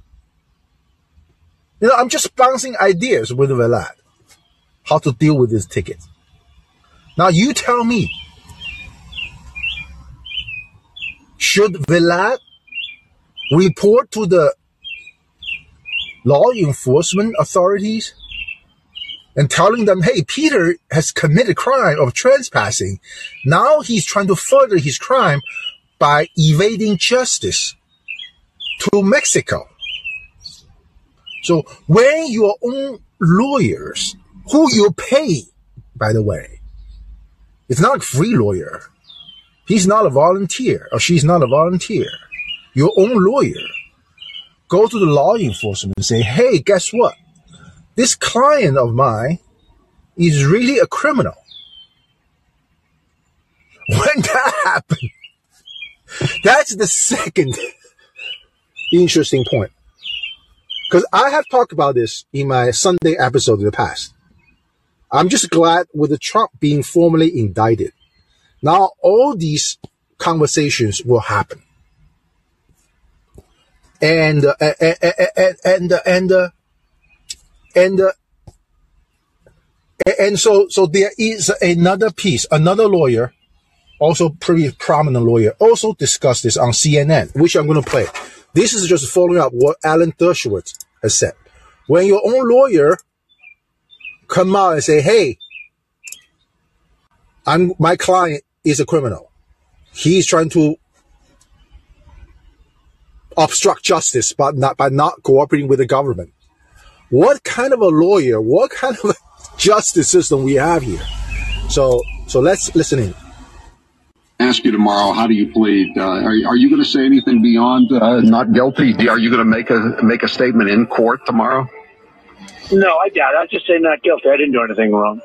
You know, I'm just bouncing ideas with Vlad how to deal with this ticket. Now you tell me, should Vlad report to the law enforcement authorities and telling them, hey, Peter has committed crime of trespassing. Now he's trying to further his crime by evading justice to Mexico. So when your own lawyers, who you pay, by the way, it's not a free lawyer. He's not a volunteer or she's not a volunteer. Your own lawyer. Go to the law enforcement and say, hey, guess what? this client of mine is really a criminal. When that happened, that's the second interesting point. Because I have talked about this in my Sunday episode in the past. I'm just glad with the Trump being formally indicted. Now all these conversations will happen. And, uh, and, and, and, and, uh, and uh, and so so there is another piece, another lawyer, also pretty prominent lawyer, also discussed this on CNN, which I'm going to play. This is just following up what Alan Dershowitz has said. When your own lawyer come out and say, "Hey, I'm my client is a criminal. He's trying to obstruct justice, but not by not cooperating with the government." what kind of a lawyer, what kind of a justice system we have here. So, so let's listen in. Ask you tomorrow, how do you plead? Uh, are, are you going to say anything beyond uh, not guilty? Are you going to make a make a statement in court tomorrow? No, I doubt. I'll just say not guilty. I didn't do anything wrong.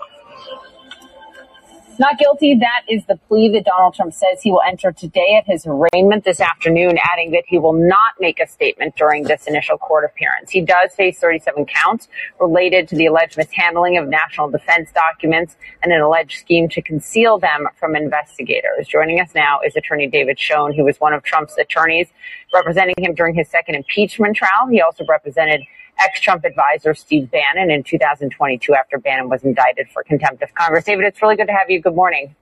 Not guilty. That is the plea that Donald Trump says he will enter today at his arraignment this afternoon, adding that he will not make a statement during this initial court appearance. He does face 37 counts related to the alleged mishandling of national defense documents and an alleged scheme to conceal them from investigators. Joining us now is attorney David Schoen, who was one of Trump's attorneys representing him during his second impeachment trial. He also represented ex-Trump advisor Steve Bannon in 2022 after Bannon was indicted for contempt of Congress. David, it's really good to have you. Good morning.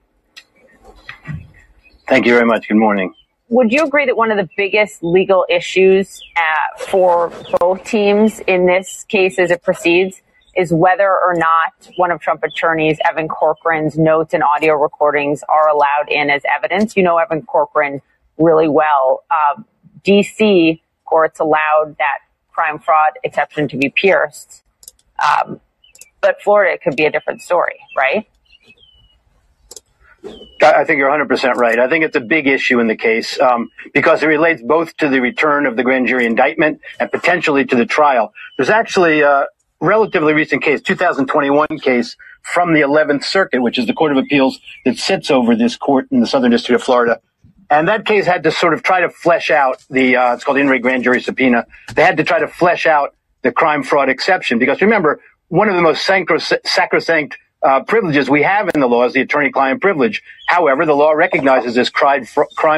Thank you very much. Good morning. Would you agree that one of the biggest legal issues uh, for both teams in this case as it proceeds is whether or not one of Trump attorneys, Evan Corcoran's notes and audio recordings are allowed in as evidence? You know Evan Corcoran really well. Uh, DC courts allowed that crime fraud exception to be pierced. Um, but Florida could be a different story, right? I think you're 100% right. I think it's a big issue in the case um, because it relates both to the return of the grand jury indictment and potentially to the trial. There's actually a relatively recent case, 2021 case from the 11th Circuit, which is the Court of Appeals that sits over this court in the Southern District of Florida, and that case had to sort of try to flesh out the, uh, it's called in re grand jury subpoena. They had to try to flesh out the crime fraud exception because remember, one of the most sacrosanct uh, privileges we have in the law is the attorney-client privilege. However, the law recognizes this crime,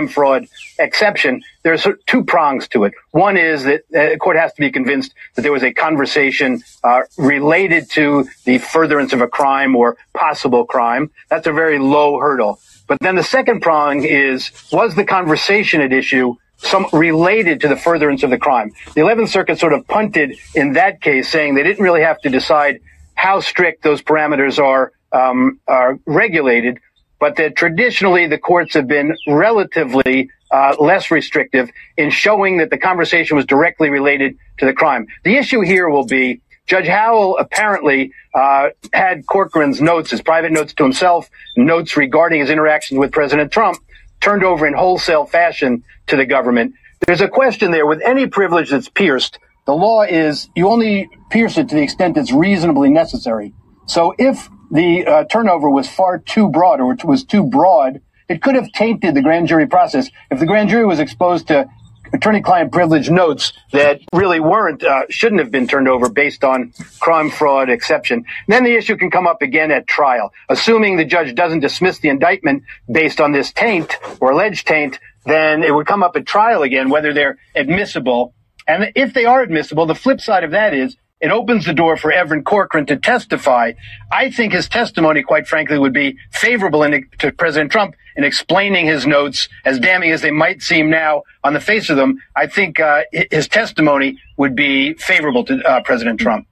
fraud exception. There's two prongs to it. One is that the court has to be convinced that there was a conversation uh, related to the furtherance of a crime or possible crime. That's a very low hurdle. But then the second prong is, was the conversation at issue some related to the furtherance of the crime? The 11th Circuit sort of punted in that case, saying they didn't really have to decide how strict those parameters are, um, are regulated, but that traditionally the courts have been relatively uh, less restrictive in showing that the conversation was directly related to the crime. The issue here will be Judge Howell apparently uh, had Corcoran's notes, his private notes to himself, notes regarding his interactions with President Trump, turned over in wholesale fashion to the government. There's a question there with any privilege that's pierced. The law is you only pierce it to the extent it's reasonably necessary. So if the uh, turnover was far too broad or was too broad, it could have tainted the grand jury process. If the grand jury was exposed to attorney-client privilege notes that really weren't, uh, shouldn't have been turned over based on crime fraud exception. Then the issue can come up again at trial. Assuming the judge doesn't dismiss the indictment based on this taint or alleged taint, then it would come up at trial again, whether they're admissible. And if they are admissible, the flip side of that is it opens the door for Evan Corcoran to testify. I think his testimony, quite frankly, would be favorable in, to President Trump in explaining his notes, as damning as they might seem now on the face of them. I think uh, his testimony would be favorable to uh, President Trump.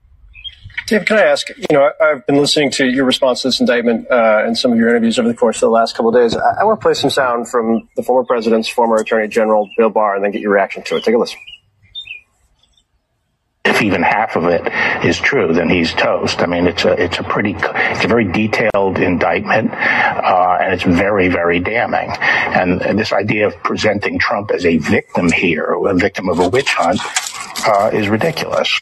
Dave, can I ask? You know, I've been listening to your response to this indictment uh, and some of your interviews over the course of the last couple of days. I, I want to play some sound from the former president's former Attorney General Bill Barr, and then get your reaction to it. Take a listen if even half of it is true, then he's toast. I mean, it's a it's a pretty it's a very detailed indictment, uh, and it's very very damning. And, this idea of presenting Trump as a victim here, a victim of a witch hunt, uh, is ridiculous.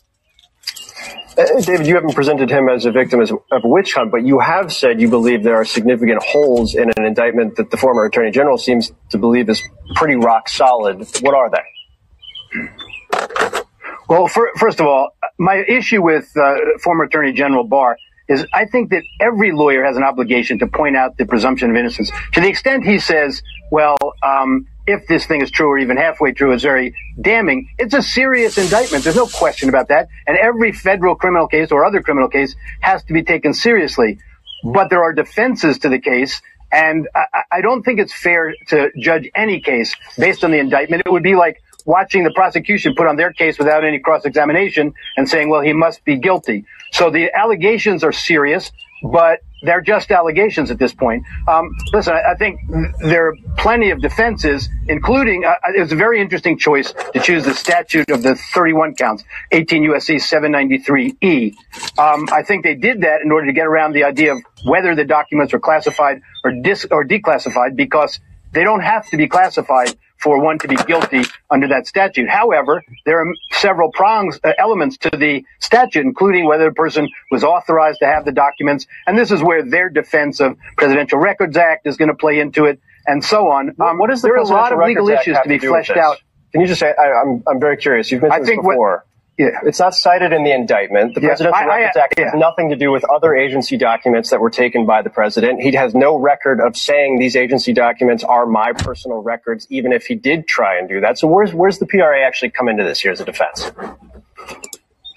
Uh, David, you haven't presented him as a victim of a witch hunt, but you have said you believe there are significant holes in an indictment that the former attorney general seems to believe is pretty rock solid. What are they? Well, for, first of all, my issue with uh, former Attorney General Barr is I think that every lawyer has an obligation to point out the presumption of innocence. To the extent he says, well, um, if this thing is true or even halfway true it's very damning, it's a serious indictment. There's no question about that. And every federal criminal case or other criminal case has to be taken seriously. But there are defenses to the case. And I, I don't think it's fair to judge any case based on the indictment. It would be like watching the prosecution put on their case without any cross-examination and saying, well, he must be guilty. So the allegations are serious, but they're just allegations at this point. Um, listen, I, I, think there are plenty of defenses, including uh, it was a very interesting choice to choose the statute of the 31 counts, 18 USC 793E. Um, I think they did that in order to get around the idea of whether the documents were classified or dis or declassified because they don't have to be classified for one to be guilty under that statute. However, there are several prongs, uh, elements to the statute, including whether the person was authorized to have the documents. And this is where their defense of Presidential Records Act is going to play into it and so on. Um, what does the there are a lot of legal Act issues to be fleshed out. Can you just say, I, I'm, I'm very curious. You've mentioned I think this what- before. Yeah. It's not cited in the indictment. The Yeah, Presidential I- I- Records Act has nothing to do with other agency documents that were taken by the president. He has no record of saying these agency documents are my personal records, even if he did try and do that. So where's where's the PRA actually come into this here as a defense?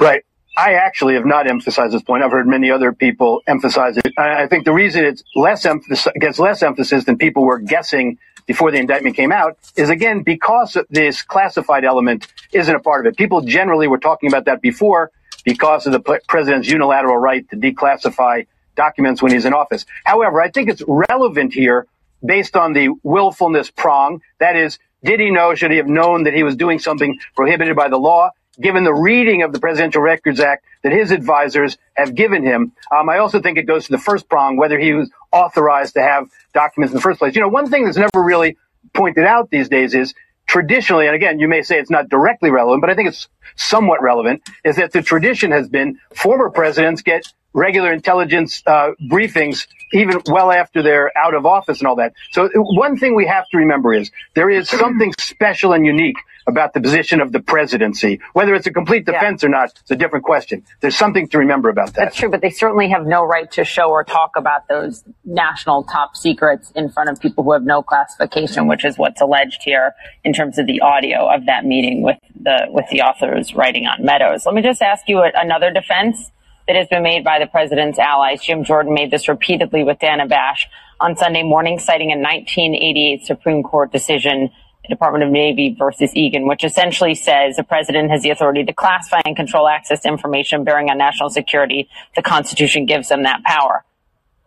Right. I actually have not emphasized this point. I've heard many other people emphasize it. I think the reason it's less emphasis, gets less emphasis than people were guessing before the indictment came out is again because this classified element isn't a part of it. People generally were talking about that before because of the president's unilateral right to declassify documents when he's in office. However, I think it's relevant here based on the willfulness prong. That is, did he know, should he have known that he was doing something prohibited by the law? Given the reading of the Presidential Records Act that his advisors have given him, um, I also think it goes to the first prong, whether he was authorized to have documents in the first place. You know, one thing that's never really pointed out these days is traditionally, and again, you may say it's not directly relevant, but I think it's somewhat relevant, is that the tradition has been former presidents get regular intelligence uh, briefings even well after they're out of office and all that. So one thing we have to remember is there is something special and unique about the position of the presidency. Whether it's a complete defense or not, it's a different question. There's something to remember about that. That's true, but they certainly have no right to show or talk about those national top secrets in front of people who have no classification, which is what's alleged here in terms of the audio of that meeting with the with the authors writing on Meadows. Let me just ask you another defense that has been made by the president's allies. Jim Jordan made this repeatedly with Dana Bash on Sunday morning, citing a 1988 Supreme Court decision Department of Navy versus Egan, which essentially says the president has the authority to classify and control access to information bearing on national security. The Constitution gives them that power.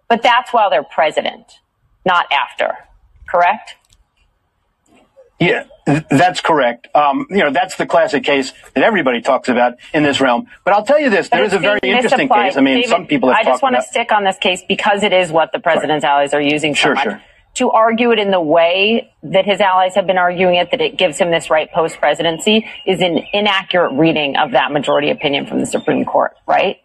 But that's while they're president, not after. Correct? Yeah, that's correct. Um, you know, that's the classic case that everybody talks about in this realm. But I'll tell you this: there is a very interesting case. I mean, David, some people have talked I just want to stick on this case because it is what the president's allies are using so Sure, much. sure. To argue it in the way that his allies have been arguing it, that it gives him this right post presidency, is an inaccurate reading of that majority opinion from the Supreme Court, right?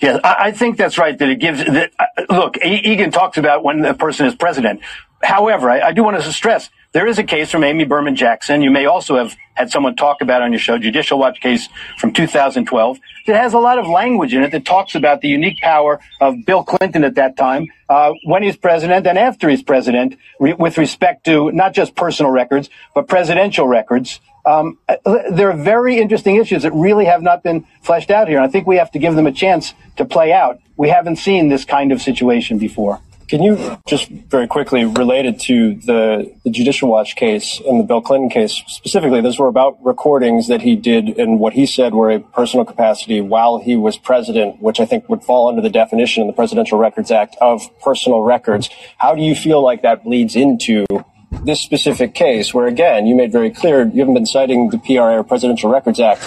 Yeah, I, think that's right. That it gives. That, uh, look, Egan talks about when the person is president. However, I, I do want to stress there is a case from Amy Berman Jackson. You may also have had someone talk about on your show, Judicial Watch case from 2012, that has a lot of language in it that talks about the unique power of Bill Clinton at that time, uh, when he's president and after he's president, re- with respect to not just personal records, but presidential records. Um, there are very interesting issues that really have not been fleshed out here. And I think we have to give them a chance to play out. We haven't seen this kind of situation before. Can you just very quickly related to the, the Judicial Watch case and the Bill Clinton case specifically? Those were about recordings that he did and what he said were a personal capacity while he was president, which I think would fall under the definition in the Presidential Records Act of personal records. How do you feel like that bleeds into this specific case, where again you made very clear you haven't been citing the PRA or Presidential Records Act?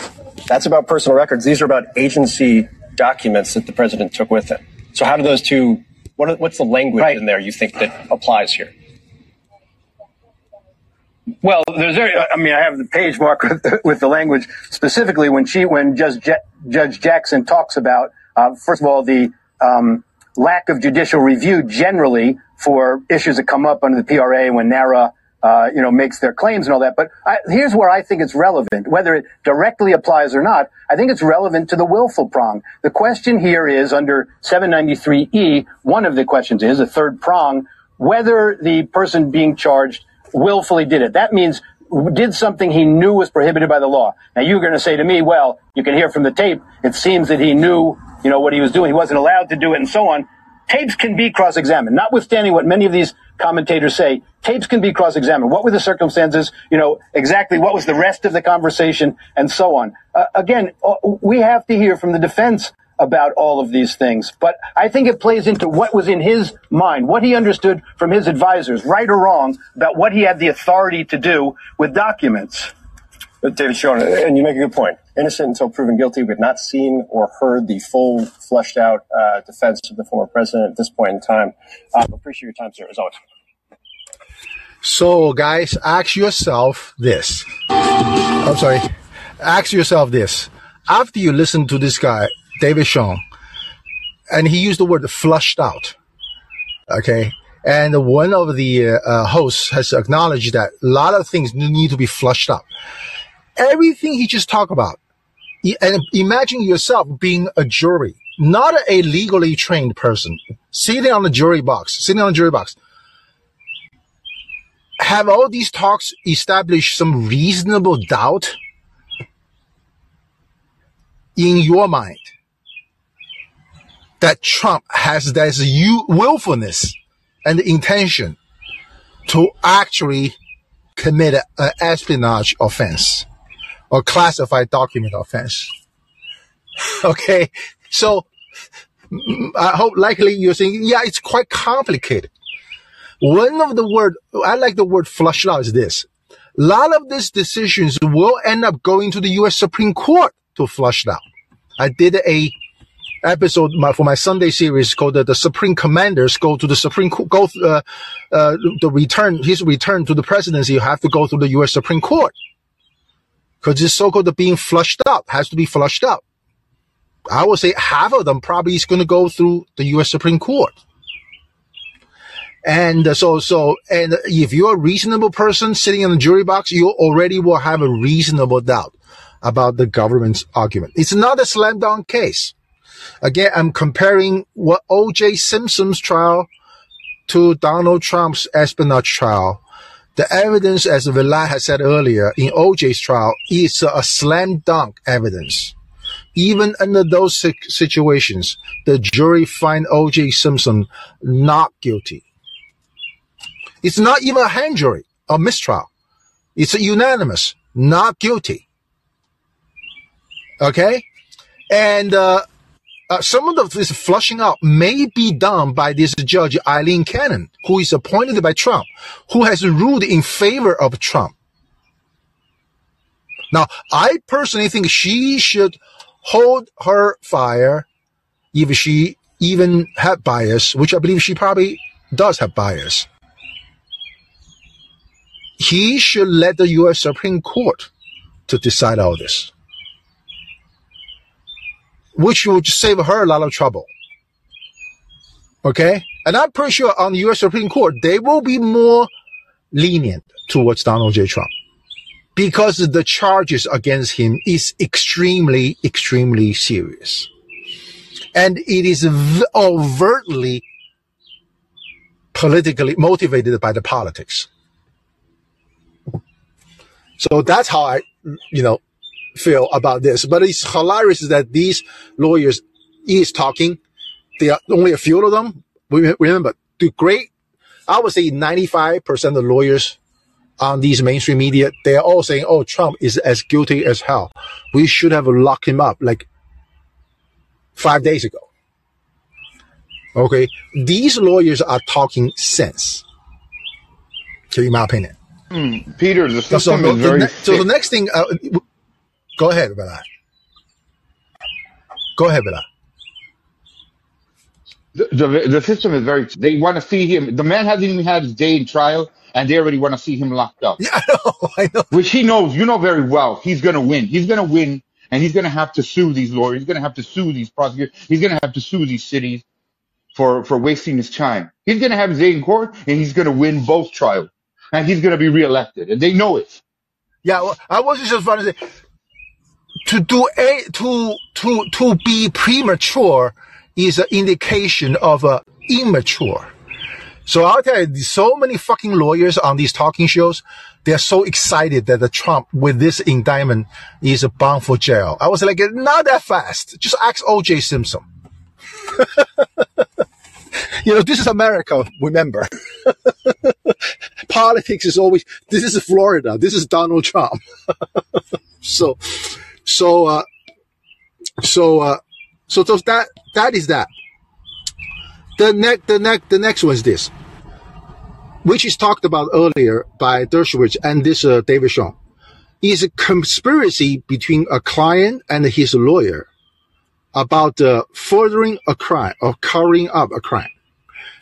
That's about personal records. These are about agency documents that the president took with him. So how do those two? What are, what's the language in there you think that applies here? Well, there's very, I mean, I have the page mark with the, with the language specifically when she, when Judge, Ja- Judge Jackson talks about, uh, first of all, the um, lack of judicial review generally for issues that come up under the PRA when NARA, uh, you know, makes their claims and all that. But I, here's where I think it's relevant, whether it directly applies or not. I think it's relevant to the willful prong. The question here is under 793E. One of the questions is a third prong, whether the person being charged willfully did it. That means did something he knew was prohibited by the law. Now you're going to say to me, well, you can hear from the tape. It seems that he knew, you know, what he was doing. He wasn't allowed to do it and so on. Tapes can be cross-examined, notwithstanding what many of these commentators say. Tapes can be cross-examined. What were the circumstances? You know, exactly what was the rest of the conversation and so on. Uh, again, uh, we have to hear from the defense about all of these things. But I think it plays into what was in his mind, what he understood from his advisors, right or wrong, about what he had the authority to do with documents. But David Schoen, and you make a good point. Innocent until proven guilty. We've not seen or heard the full, fleshed out uh, defense of the former president at this point in time. Uh, appreciate your time, sir, as always. So, guys, ask yourself this. I'm sorry. Ask yourself this. After you listen to this guy, David Shaw, and he used the word flushed out. Okay. And one of the uh, uh, hosts has acknowledged that a lot of things need to be flushed out. Everything he just talked about. And imagine yourself being a jury, not a legally trained person, sitting on the jury box, sitting on the jury box. Have all these talks established some reasonable doubt in your mind that Trump has this willfulness and intention to actually commit an espionage offense or classified document offense. okay. So I hope likely you're saying, yeah, it's quite complicated. One of the word, I like the word flushed out is this. A lot of these decisions will end up going to the U.S. Supreme Court to flush out. I did a episode for my Sunday series called the, the Supreme Commanders go to the Supreme Court, go, uh, uh, the return, his return to the presidency, you have to go through the U.S. Supreme Court. Cause this so-called being flushed out has to be flushed out. I would say half of them probably is going to go through the U.S. Supreme Court. And uh, so, so, and if you're a reasonable person sitting in the jury box, you already will have a reasonable doubt about the government's argument. It's not a slam dunk case. Again, I'm comparing what O.J. Simpson's trial to Donald Trump's espionage trial. The evidence, as Villat has said earlier, in O.J.'s trial is a slam dunk evidence. Even under those situations, the jury find O.J. Simpson not guilty. It's not even a hand jury, a mistrial. It's unanimous, not guilty. Okay? And, uh, uh, some of this flushing out may be done by this judge Aileen Cannon, who is appointed by Trump, who has ruled in favor of Trump. Now, I personally think she should hold her fire if she even had bias, which I believe she probably does have bias. He should let the U.S. Supreme Court to decide all this which would save her a lot of trouble. Okay? And I'm pretty sure on the U.S. Supreme Court, they will be more lenient towards Donald J. Trump because the charges against him is extremely, extremely serious. And it is overtly politically motivated by the politics. So that's how I, you know, feel about this. But it's hilarious that these lawyers is talking. There are only a few of them. Remember, the great, I would say 95% of lawyers on these mainstream media, they are all saying, oh, Trump is as guilty as hell. We should have locked him up like five days ago. Okay. These lawyers are talking sense. in my opinion. Mm, Peter, the system so, is very. The, so the next thing, uh, Go ahead, Bella. Go ahead, Bella. The, the, the system is very. They want to see him. The man hasn't even had his day in trial, and they already want to see him locked up. Yeah, I know. I know. Which he knows. You know very well. He's going to win. He's going to win, and he's going to have to sue these lawyers. He's going to have to sue these prosecutors. He's going to have to sue these cities for for wasting his time. He's going to have his day in court, and he's going to win both trials, and he's going to be reelected, and they know it. Yeah, well, I was just trying to say to do a to to to be premature is an indication of immature. So I'll tell you, so many fucking lawyers on these talking shows, they're so excited that the Trump with this indictment is bound for jail. I was like, not that fast. Just ask O.J. Simpson. you know, this is America, remember. Politics is always, this is Florida. This is Donald Trump. so, so, uh, so, uh, so, so that, that is that. The next, the next, the next one is this, which is talked about earlier by Dershowitz and this, uh, David Shaw, is a conspiracy between a client and his lawyer about, uh, furthering a crime or covering up a crime.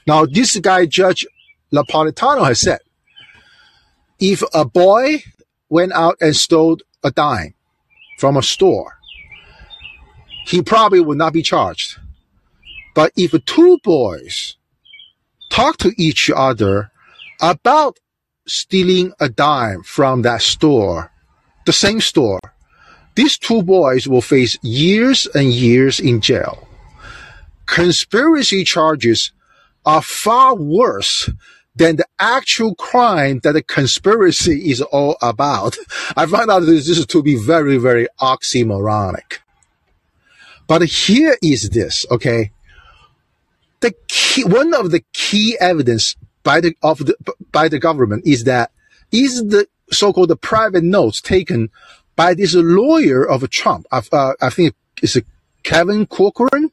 Now, this guy, Judge Napolitano has said if a boy went out and stole a dime from a store, he probably would not be charged. But if two boys talk to each other about stealing a dime from that store, the same store, these two boys will face years and years in jail. Conspiracy charges are far worse than the actual crime that the conspiracy is all about. I find out this is to be very, very oxymoronic. But here is this, okay? The key, one of the key evidence by the, of the, by the government is that is the so-called private notes taken by this lawyer of Trump. Uh, I think it's Kevin Corcoran.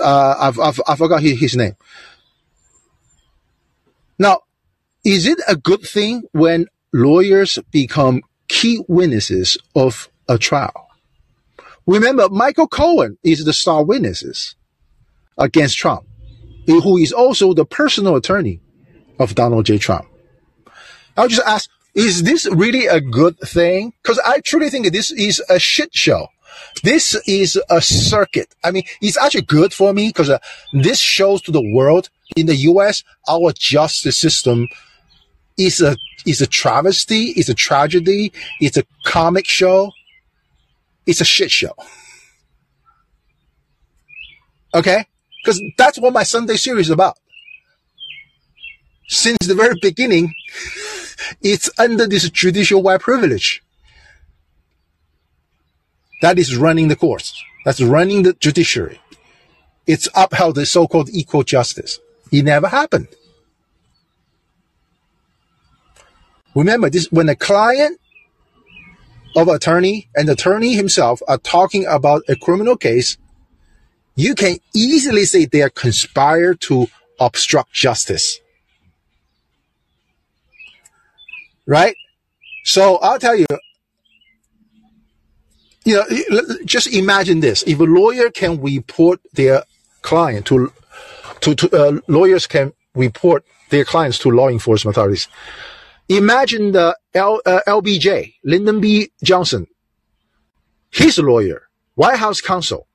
Uh, I've, I've, I forgot his, his name. Now, is it a good thing when lawyers become key witnesses of a trial? Remember, Michael Cohen is the star witnesses against Trump, who is also the personal attorney of Donald J. Trump. I'll just ask, is this really a good thing? Because I truly think this is a shit show. This is a circuit. I mean, it's actually good for me because uh, this shows to the world in the U.S. our justice system is a is a travesty, is a tragedy, it's a comic show, it's a shit show. Okay? Because that's what my Sunday series is about. Since the very beginning, it's under this judicial white privilege that is running the courts. That's running the judiciary. It's upheld the so-called equal justice. It never happened. Remember this, when a client of attorney and attorney himself are talking about a criminal case, you can easily say they are conspired to obstruct justice. Right? So I'll tell you, you know, just imagine this. If a lawyer can report their client to, to, to uh, lawyers can report their clients to law enforcement authorities. Imagine the L, uh, LBJ, Lyndon B. Johnson, his lawyer, White House counsel,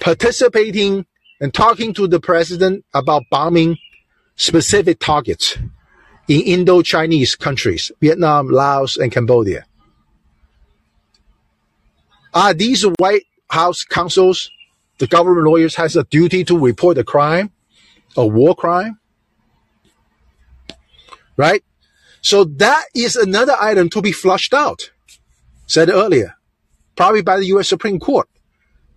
participating and talking to the president about bombing specific targets in Indo-Chinese countries, Vietnam, Laos, and Cambodia. Are these White House counsels, the government lawyers has a duty to report a crime, a war crime? Right? So that is another item to be flushed out. Said earlier, probably by the U.S. Supreme Court.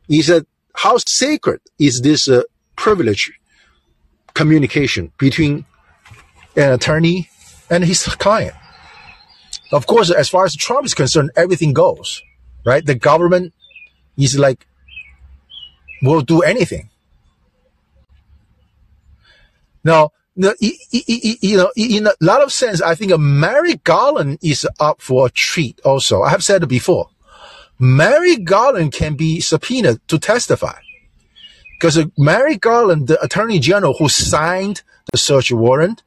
He said, how sacred is this uh, privilege communication between an attorney and his client? Of course, as far as Trump is concerned, everything goes right? The government is like, will do anything. Now, you know, in a lot of sense, I think Mary Garland is up for a treat also. I have said it before. Mary Garland can be subpoenaed to testify. Because Mary Garland, the attorney general who signed the search warrant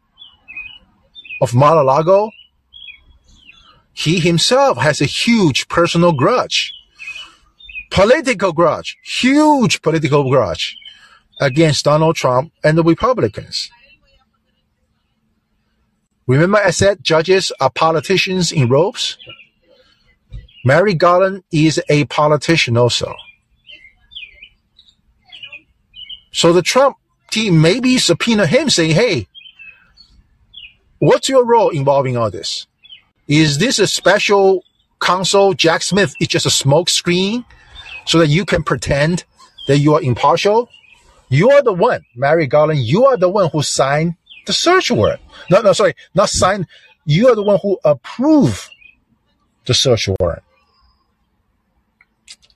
of Mar-a-Lago, he himself has a huge personal grudge, political grudge, huge political grudge against Donald Trump and the Republicans. Remember I said judges are politicians in robes? Mary Garland is a politician also. So the Trump team maybe subpoena him saying, hey, what's your role involving all this? Is this a special counsel? Jack Smith It's just a smoke screen so that you can pretend that you are impartial? You are the one, Mary Garland, you are the one who signed the search warrant. No, no, sorry, not signed. You are the one who approved the search warrant.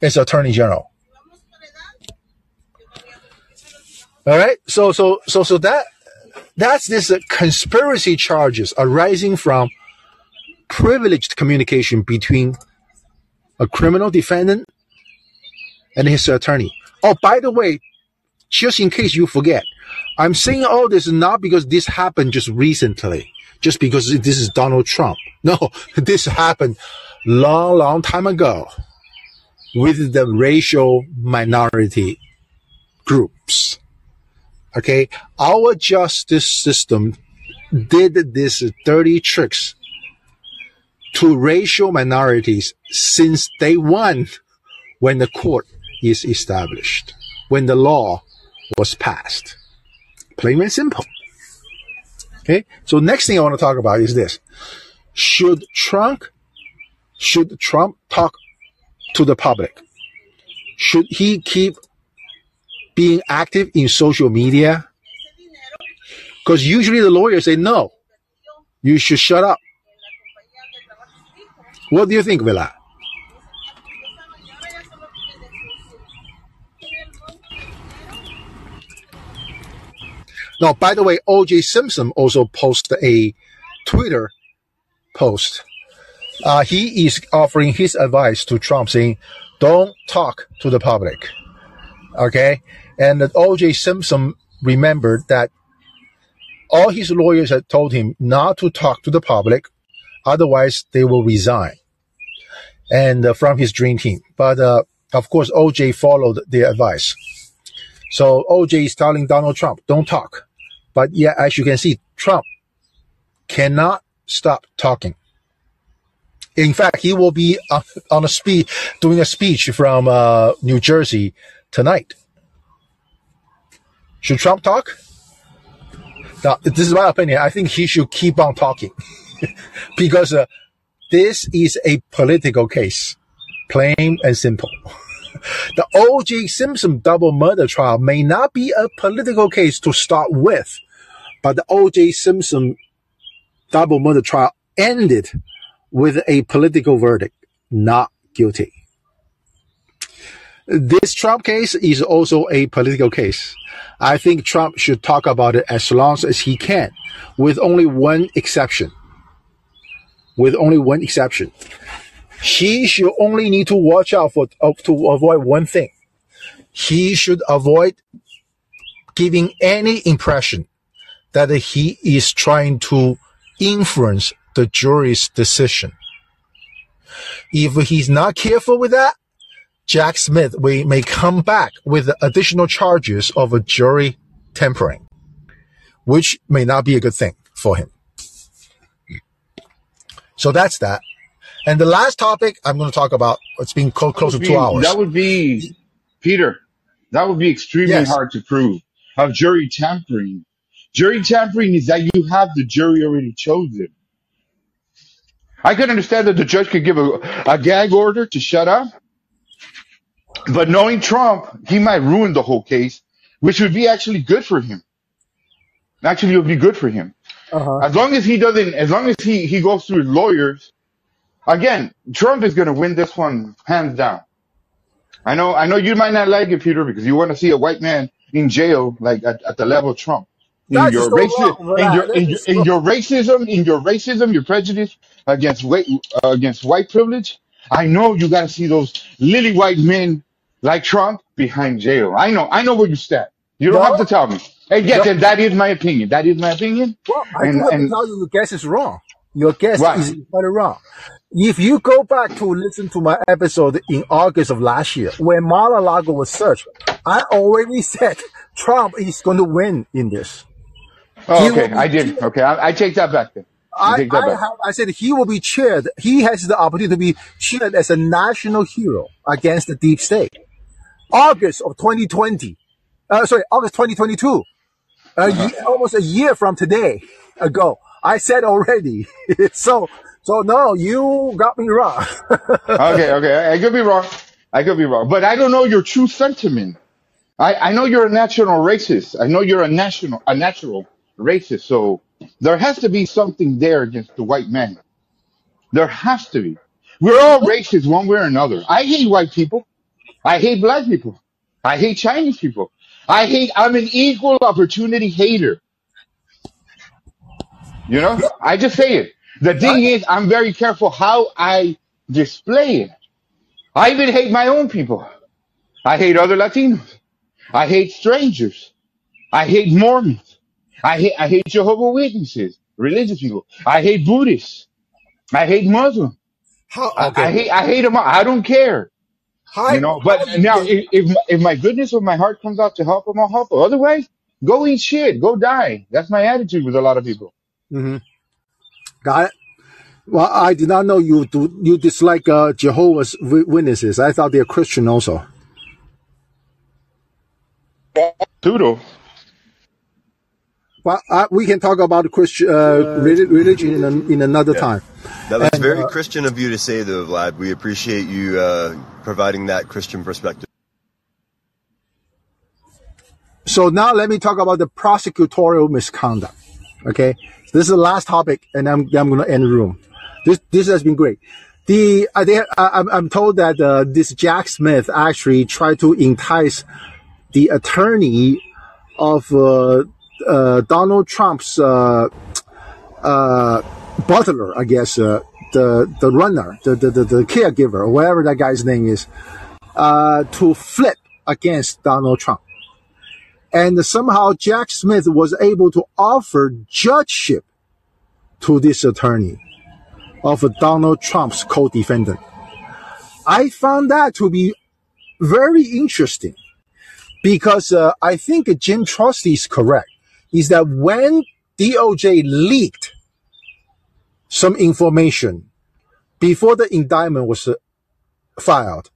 It's Attorney General. All right. So, so, so, so that, that's this conspiracy charges arising from privileged communication between a criminal defendant and his attorney. Oh, by the way, just in case you forget, I'm saying all this not because this happened just recently. just because this is Donald Trump. No, this happened long, long time ago with the racial minority groups. Okay. Our justice system did this dirty tricks to racial minorities since day one when the court is established, when the law was passed. Plain and simple. Okay. So next thing I want to talk about is this. Should Trump, should Trump talk to the public? Should he keep being active in social media? Because usually the lawyers say no. You should shut up. What do you think, Villa? Now, by the way, O.J. Simpson also posted a Twitter post. Uh, he is offering his advice to Trump, saying, "Don't talk to the public." Okay, and O.J. Simpson remembered that all his lawyers had told him not to talk to the public, otherwise they will resign. And uh, from his dream team, but uh, of course, O.J. followed their advice. So O.J. is telling Donald Trump, "Don't talk." But yeah, as you can see, Trump cannot stop talking. In fact, he will be on a speech, doing a speech from uh, New Jersey tonight. Should Trump talk? Now, this is my opinion. I think he should keep on talking because uh, this is a political case, plain and simple. the O.J. Simpson double murder trial may not be a political case to start with, but the O.J. Simpson double murder trial ended with a political verdict, not guilty. This Trump case is also a political case. I think Trump should talk about it as long as he can, with only one exception. With only one exception. He should only need to watch out for uh, to avoid one thing. He should avoid giving any impression that he is trying to influence the jury's decision. If he's not careful with that, Jack Smith we may come back with additional charges of a jury tampering, which may not be a good thing for him. So that's that. And the last topic I'm going to talk about, it's been close, close to two hours. That would be, Peter, that would be extremely Yes. hard to prove. Of jury tampering. Jury tampering is that you have the jury already chosen. I could understand that the judge could give a, a gag order to shut up, but knowing Trump, he might ruin the whole case, which would be actually good for him. Actually, it would be good for him. Uh-huh. As long as he doesn't, as long as he, he goes through his lawyers, again, Trump is going to win this one hands down. I know, I know you might not like it, Peter, because you want to see a white man in jail, like at, at the level of Trump. In your so racism, wrong, in your, in your, in your racism, in your racism, your prejudice against white, uh, against white privilege. I know you got to see those lily white men like Trump behind jail. I know, I know where you stand. You don't have to tell me. And yes, and that is my opinion. That is my opinion. Well, I And do have to tell you, your guess is wrong. Your guess Right. is entirely wrong. If you go back to listen to my episode in August of last year, when Mar-a-Lago was searched, I already said Trump is going to win in this. oh, okay, I did. Okay, I, I take that back then. I I, I, back. have, I said he will be cheered. He has the opportunity to be cheered as a national hero against the deep state. August of 2020, uh, sorry, August 2022, a Uh-huh. ye- almost a year from today ago. I said already. so, so no, you got me wrong. okay, okay. I, I could be wrong. I could be wrong, but I don't know your true sentiment. I, I know you're a national racist. I know you're a national, a natural racist. So there has to be something there against the white man. There has to be. We're all racist one way or another. I hate white people. I hate black people. I hate Chinese people. I hate, I'm an equal opportunity hater. You know, I just say it. The thing is, I'm very careful how I display it. I even hate my own people. I hate other Latinos. I hate strangers. I hate Mormons. I hate, I hate Jehovah Witnesses. religious people. I hate Buddhists. I hate Muslims. How? I, I Okay. hate I hate them. all. I don't care. How? You know. But you now, if if, if my goodness or my heart comes out to help them, I'll help them. Otherwise, go eat shit. Go die. That's my attitude with a lot of people. hmm Got it. Well, I did not know you do you dislike uh, Jehovah's Wi- Witnesses. I thought they're Christian also. Tudo. Well, uh, we can talk about Christian uh, reli- religion in, in another Yeah. time. That was And very uh, Christian of you to say, though, Vlad. We appreciate you uh, providing that Christian perspective. so now let me talk about the prosecutorial misconduct. Okay, this is the last topic, and I'm I'm going to end the room. This this has been great. The I think I, I'm I'm told that uh, this Jack Smith actually tried to entice the attorney of uh, uh, Donald Trump's uh, uh, butler, I guess, uh, the the runner, the, the the the caregiver, or whatever that guy's name is, uh, to flip against Donald Trump. And somehow Jack Smith was able to offer judgeship to this attorney of Donald Trump's co-defendant. I found that to be very interesting because uh, I think Jim Trusty is correct. Is that when DOJ leaked some information before the indictment was uh, filed,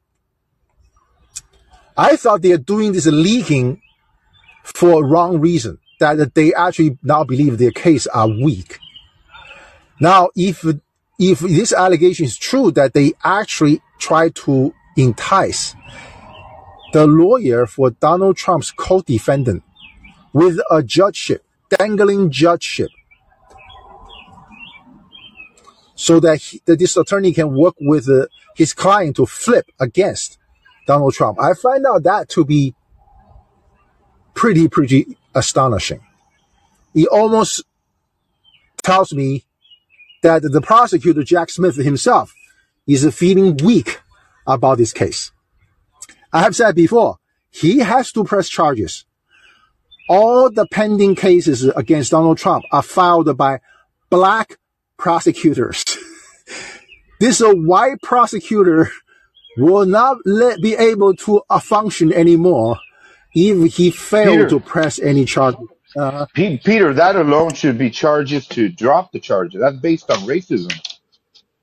I thought they are doing this leaking for a wrong reason. That they actually now believe their case are weak. Now, if if this allegation is true that they actually try to entice the lawyer for Donald Trump's co-defendant with a judgeship, dangling judgeship, so that, he, that this attorney can work with uh, his client to flip against Donald Trump. I find out that to be pretty, pretty astonishing. It almost tells me that the prosecutor, Jack Smith himself, is feeling weak about this case. I have said before, he has to press charges. All the pending cases against Donald Trump are filed by black prosecutors. this uh, white prosecutor will not let, be able to uh, function anymore if he failed Peter, to press any charge. Uh, Pe- Peter, that alone should be charges to drop the charges. That's based on racism.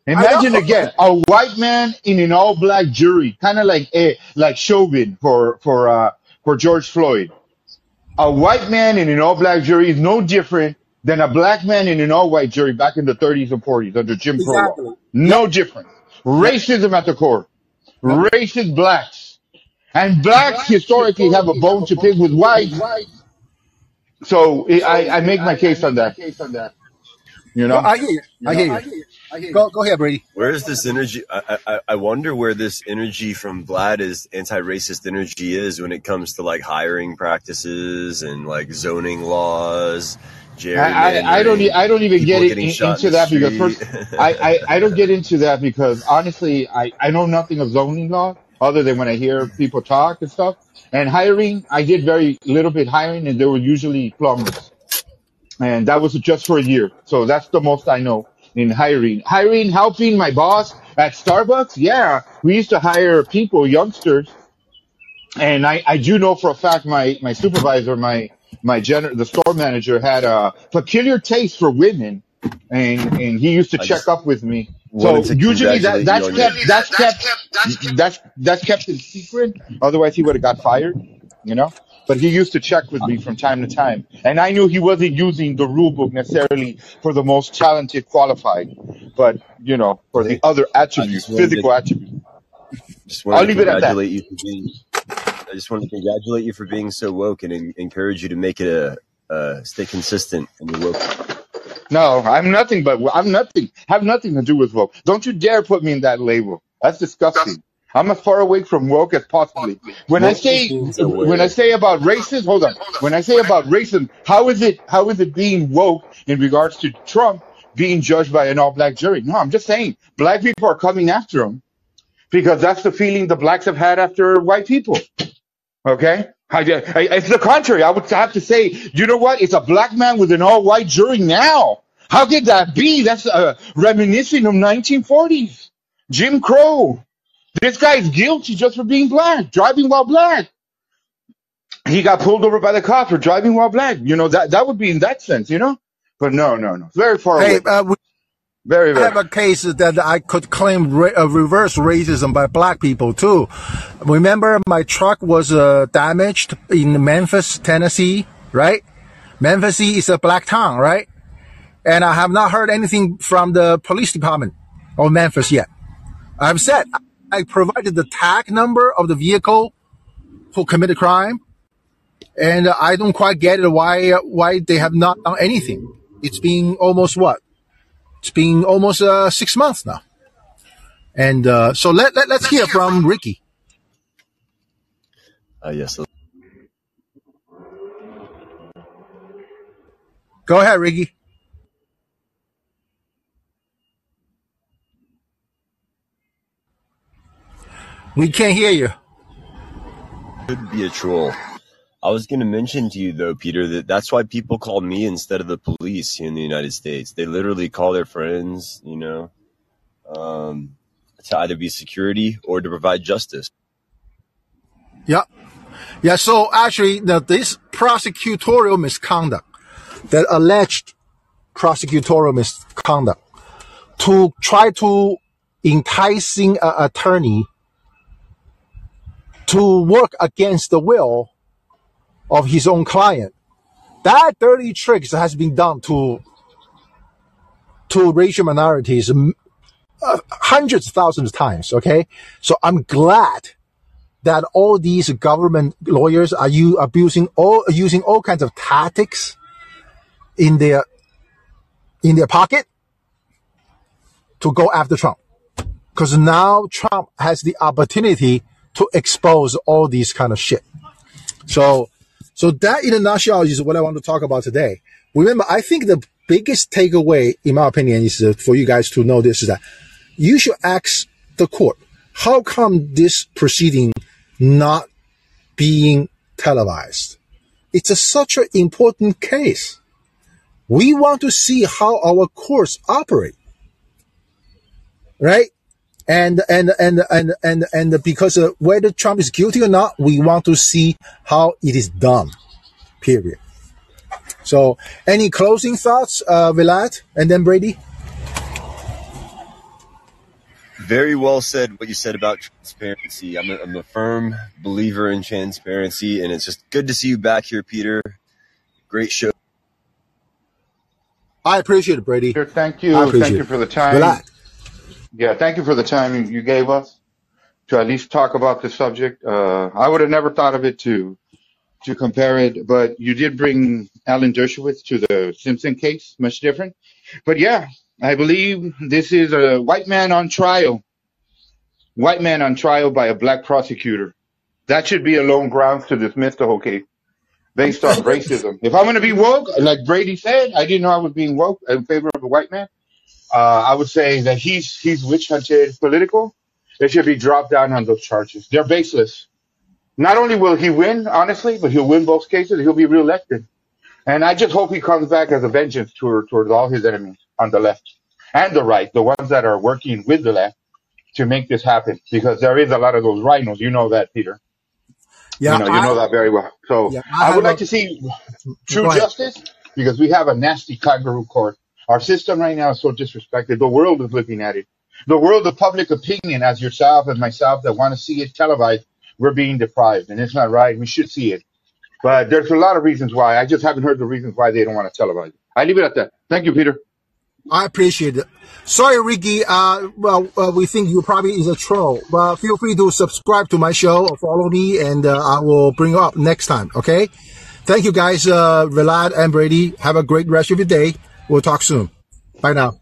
Imagine again a white man in an all black jury, kind of like eh, like Chauvin for for uh, for George Floyd. A white man in an all black jury is no different than a black man in an all white jury back in the 30s and 40s under Jim Crow law. Exactly. No difference. Racism at the core. Racist blacks. And blacks historically have a bone to pick with whites. So I, I I make my case on that. You No, know? I hear you. I hear you. Go, go ahead, Brady. Where is this energy? I, I, I wonder where this energy from Vlad is anti-racist energy is when it comes to like hiring practices and like zoning laws, I, I, I don't I don't even get in, into that because first I, I, I don't get into that because honestly I, I know nothing of zoning law other than when I hear people talk and stuff. And hiring, I did very little bit hiring and they were usually plumbers. And that was just for a year. So that's the most I know in hiring. Hiring, helping my boss at Starbucks. Yeah. We used to hire people, youngsters. And I, I do know for a fact my, my supervisor, my, my general, the store manager had a peculiar taste for women and, and he used to I check up with me. So usually that, congratulate you that's on kept, that's kept, that's, that's kept in secret. Otherwise he would have got fired, you know? But he used to check with me from time to time. And I knew he wasn't using the rule book necessarily for the most talented qualified, but, you know, for the other attributes, just wanted to physical attributes. I'll leave it at that. Congratulate you for being. I just wanted to congratulate you for being so woke and en- encourage you to make it a uh, stay consistent in your woke. No, I'm nothing but I'm nothing. Have nothing to do with woke. Don't you dare put me in that label. That's disgusting. I'm as far away from woke as possibly. When I say when I say about racism, hold on. When I say about racism, how is it how is it being woke in regards to Trump being judged by an all black jury? No, I'm just saying black people are coming after him because that's the feeling the blacks have had after white people. Okay? I, I, it's the contrary. I would have to say, you know what? It's a black man with an all white jury now. How could that be? That's uh, reminiscent of 1940s. Jim Crow. This guy's guilty just for being black, driving while black. He got pulled over by the cops for driving while black. You know, that, that would be in that sense, you know? But no, no, no. Very far Hey, away. uh, we Very, I very. have a case that I could claim ra- uh, reverse racism by black people too. Remember, my truck was uh, damaged in Memphis, Tennessee, right? Memphis is a black town, right? And I have not heard anything from the police department of Memphis yet. I'm said I provided the tag number of the vehicle who committed crime, and I don't quite get it why why they have not done anything. It's been almost what? It's been almost uh, six months now, and uh, so let, let let's hear from Ricky. Uh, yes. Go ahead, Ricky. We can't hear you. Could be a troll. I was going to mention to you though, Peter, that that's why people call me instead of the police here in the United States. They literally call their friends, you know, um, to either be security or to provide justice. Yeah, yeah. So actually, the, this prosecutorial misconduct, that alleged prosecutorial misconduct, to try to enticing an attorney to work against the will of his own client. That dirty tricks has been done to to racial minorities uh, hundreds of thousands of times. Okay, so I'm glad that all these government lawyers are you abusing all using all kinds of tactics in their in their pocket to go after Trump. Because now Trump has the opportunity to expose all these kind of shit. So, so that in a nutshell is what I want to talk about today. Remember, I think the biggest takeaway, in my opinion, is uh, for you guys to know this is that you should ask the court, how come this proceeding not being televised? It's a, such an important case. We want to see how our courts operate, right? And and and and and and because uh, whether Trump is guilty or not, we want to see how it is done. Period. So, any closing thoughts, uh, Vilad, and then Brady? Very well said what you said about transparency. I'm a, I'm a firm believer in transparency, and it's just good to see you back here, Peter. Great show. I appreciate it, Brady. Sure, Thank I you. Thank you for the time. Vilad. Yeah, thank you for the time you gave us to at least talk about the subject. Uh, I would have never thought of it to to compare it, but you did bring Alan Dershowitz to the Simpson case, much different. But yeah, I believe this is a white man on trial, white man on trial by a black prosecutor. That should be alone grounds to dismiss the whole case based on racism. If I'm going to be woke, like Brady said, I didn't know I was being woke in favor of a white man. Uh, I would say that he's he's witch hunted political. They should be dropped down on those charges. They're baseless. Not only will he win, honestly, but he'll win both cases. He'll be reelected. And I just hope he comes back as a vengeance toward, towards all his enemies on the left and the right, the ones that are working with the left to make this happen. Because there is a lot of those RINOs. You know that, Peter. Yeah, you know, you I, know that very well. So yeah, I I would have a. like to see true justice because we have a nasty kangaroo court. Our system right now is so disrespected. The world is looking at it. The world of public opinion, as yourself and myself that want to see it televised, we're being deprived, and it's not right. We should see it, but there's a lot of reasons why. I just haven't heard the reasons why they don't want to televise it. I leave it at that. Thank you, Peter. I appreciate it. Sorry, Ricky. Uh, well, uh, we think you probably is a troll, but feel free to subscribe to my show or follow me, and uh, I will bring you up next time. Okay. Thank you, guys. Uh, and Brady. Have a great rest of your day. We'll talk soon. Bye now.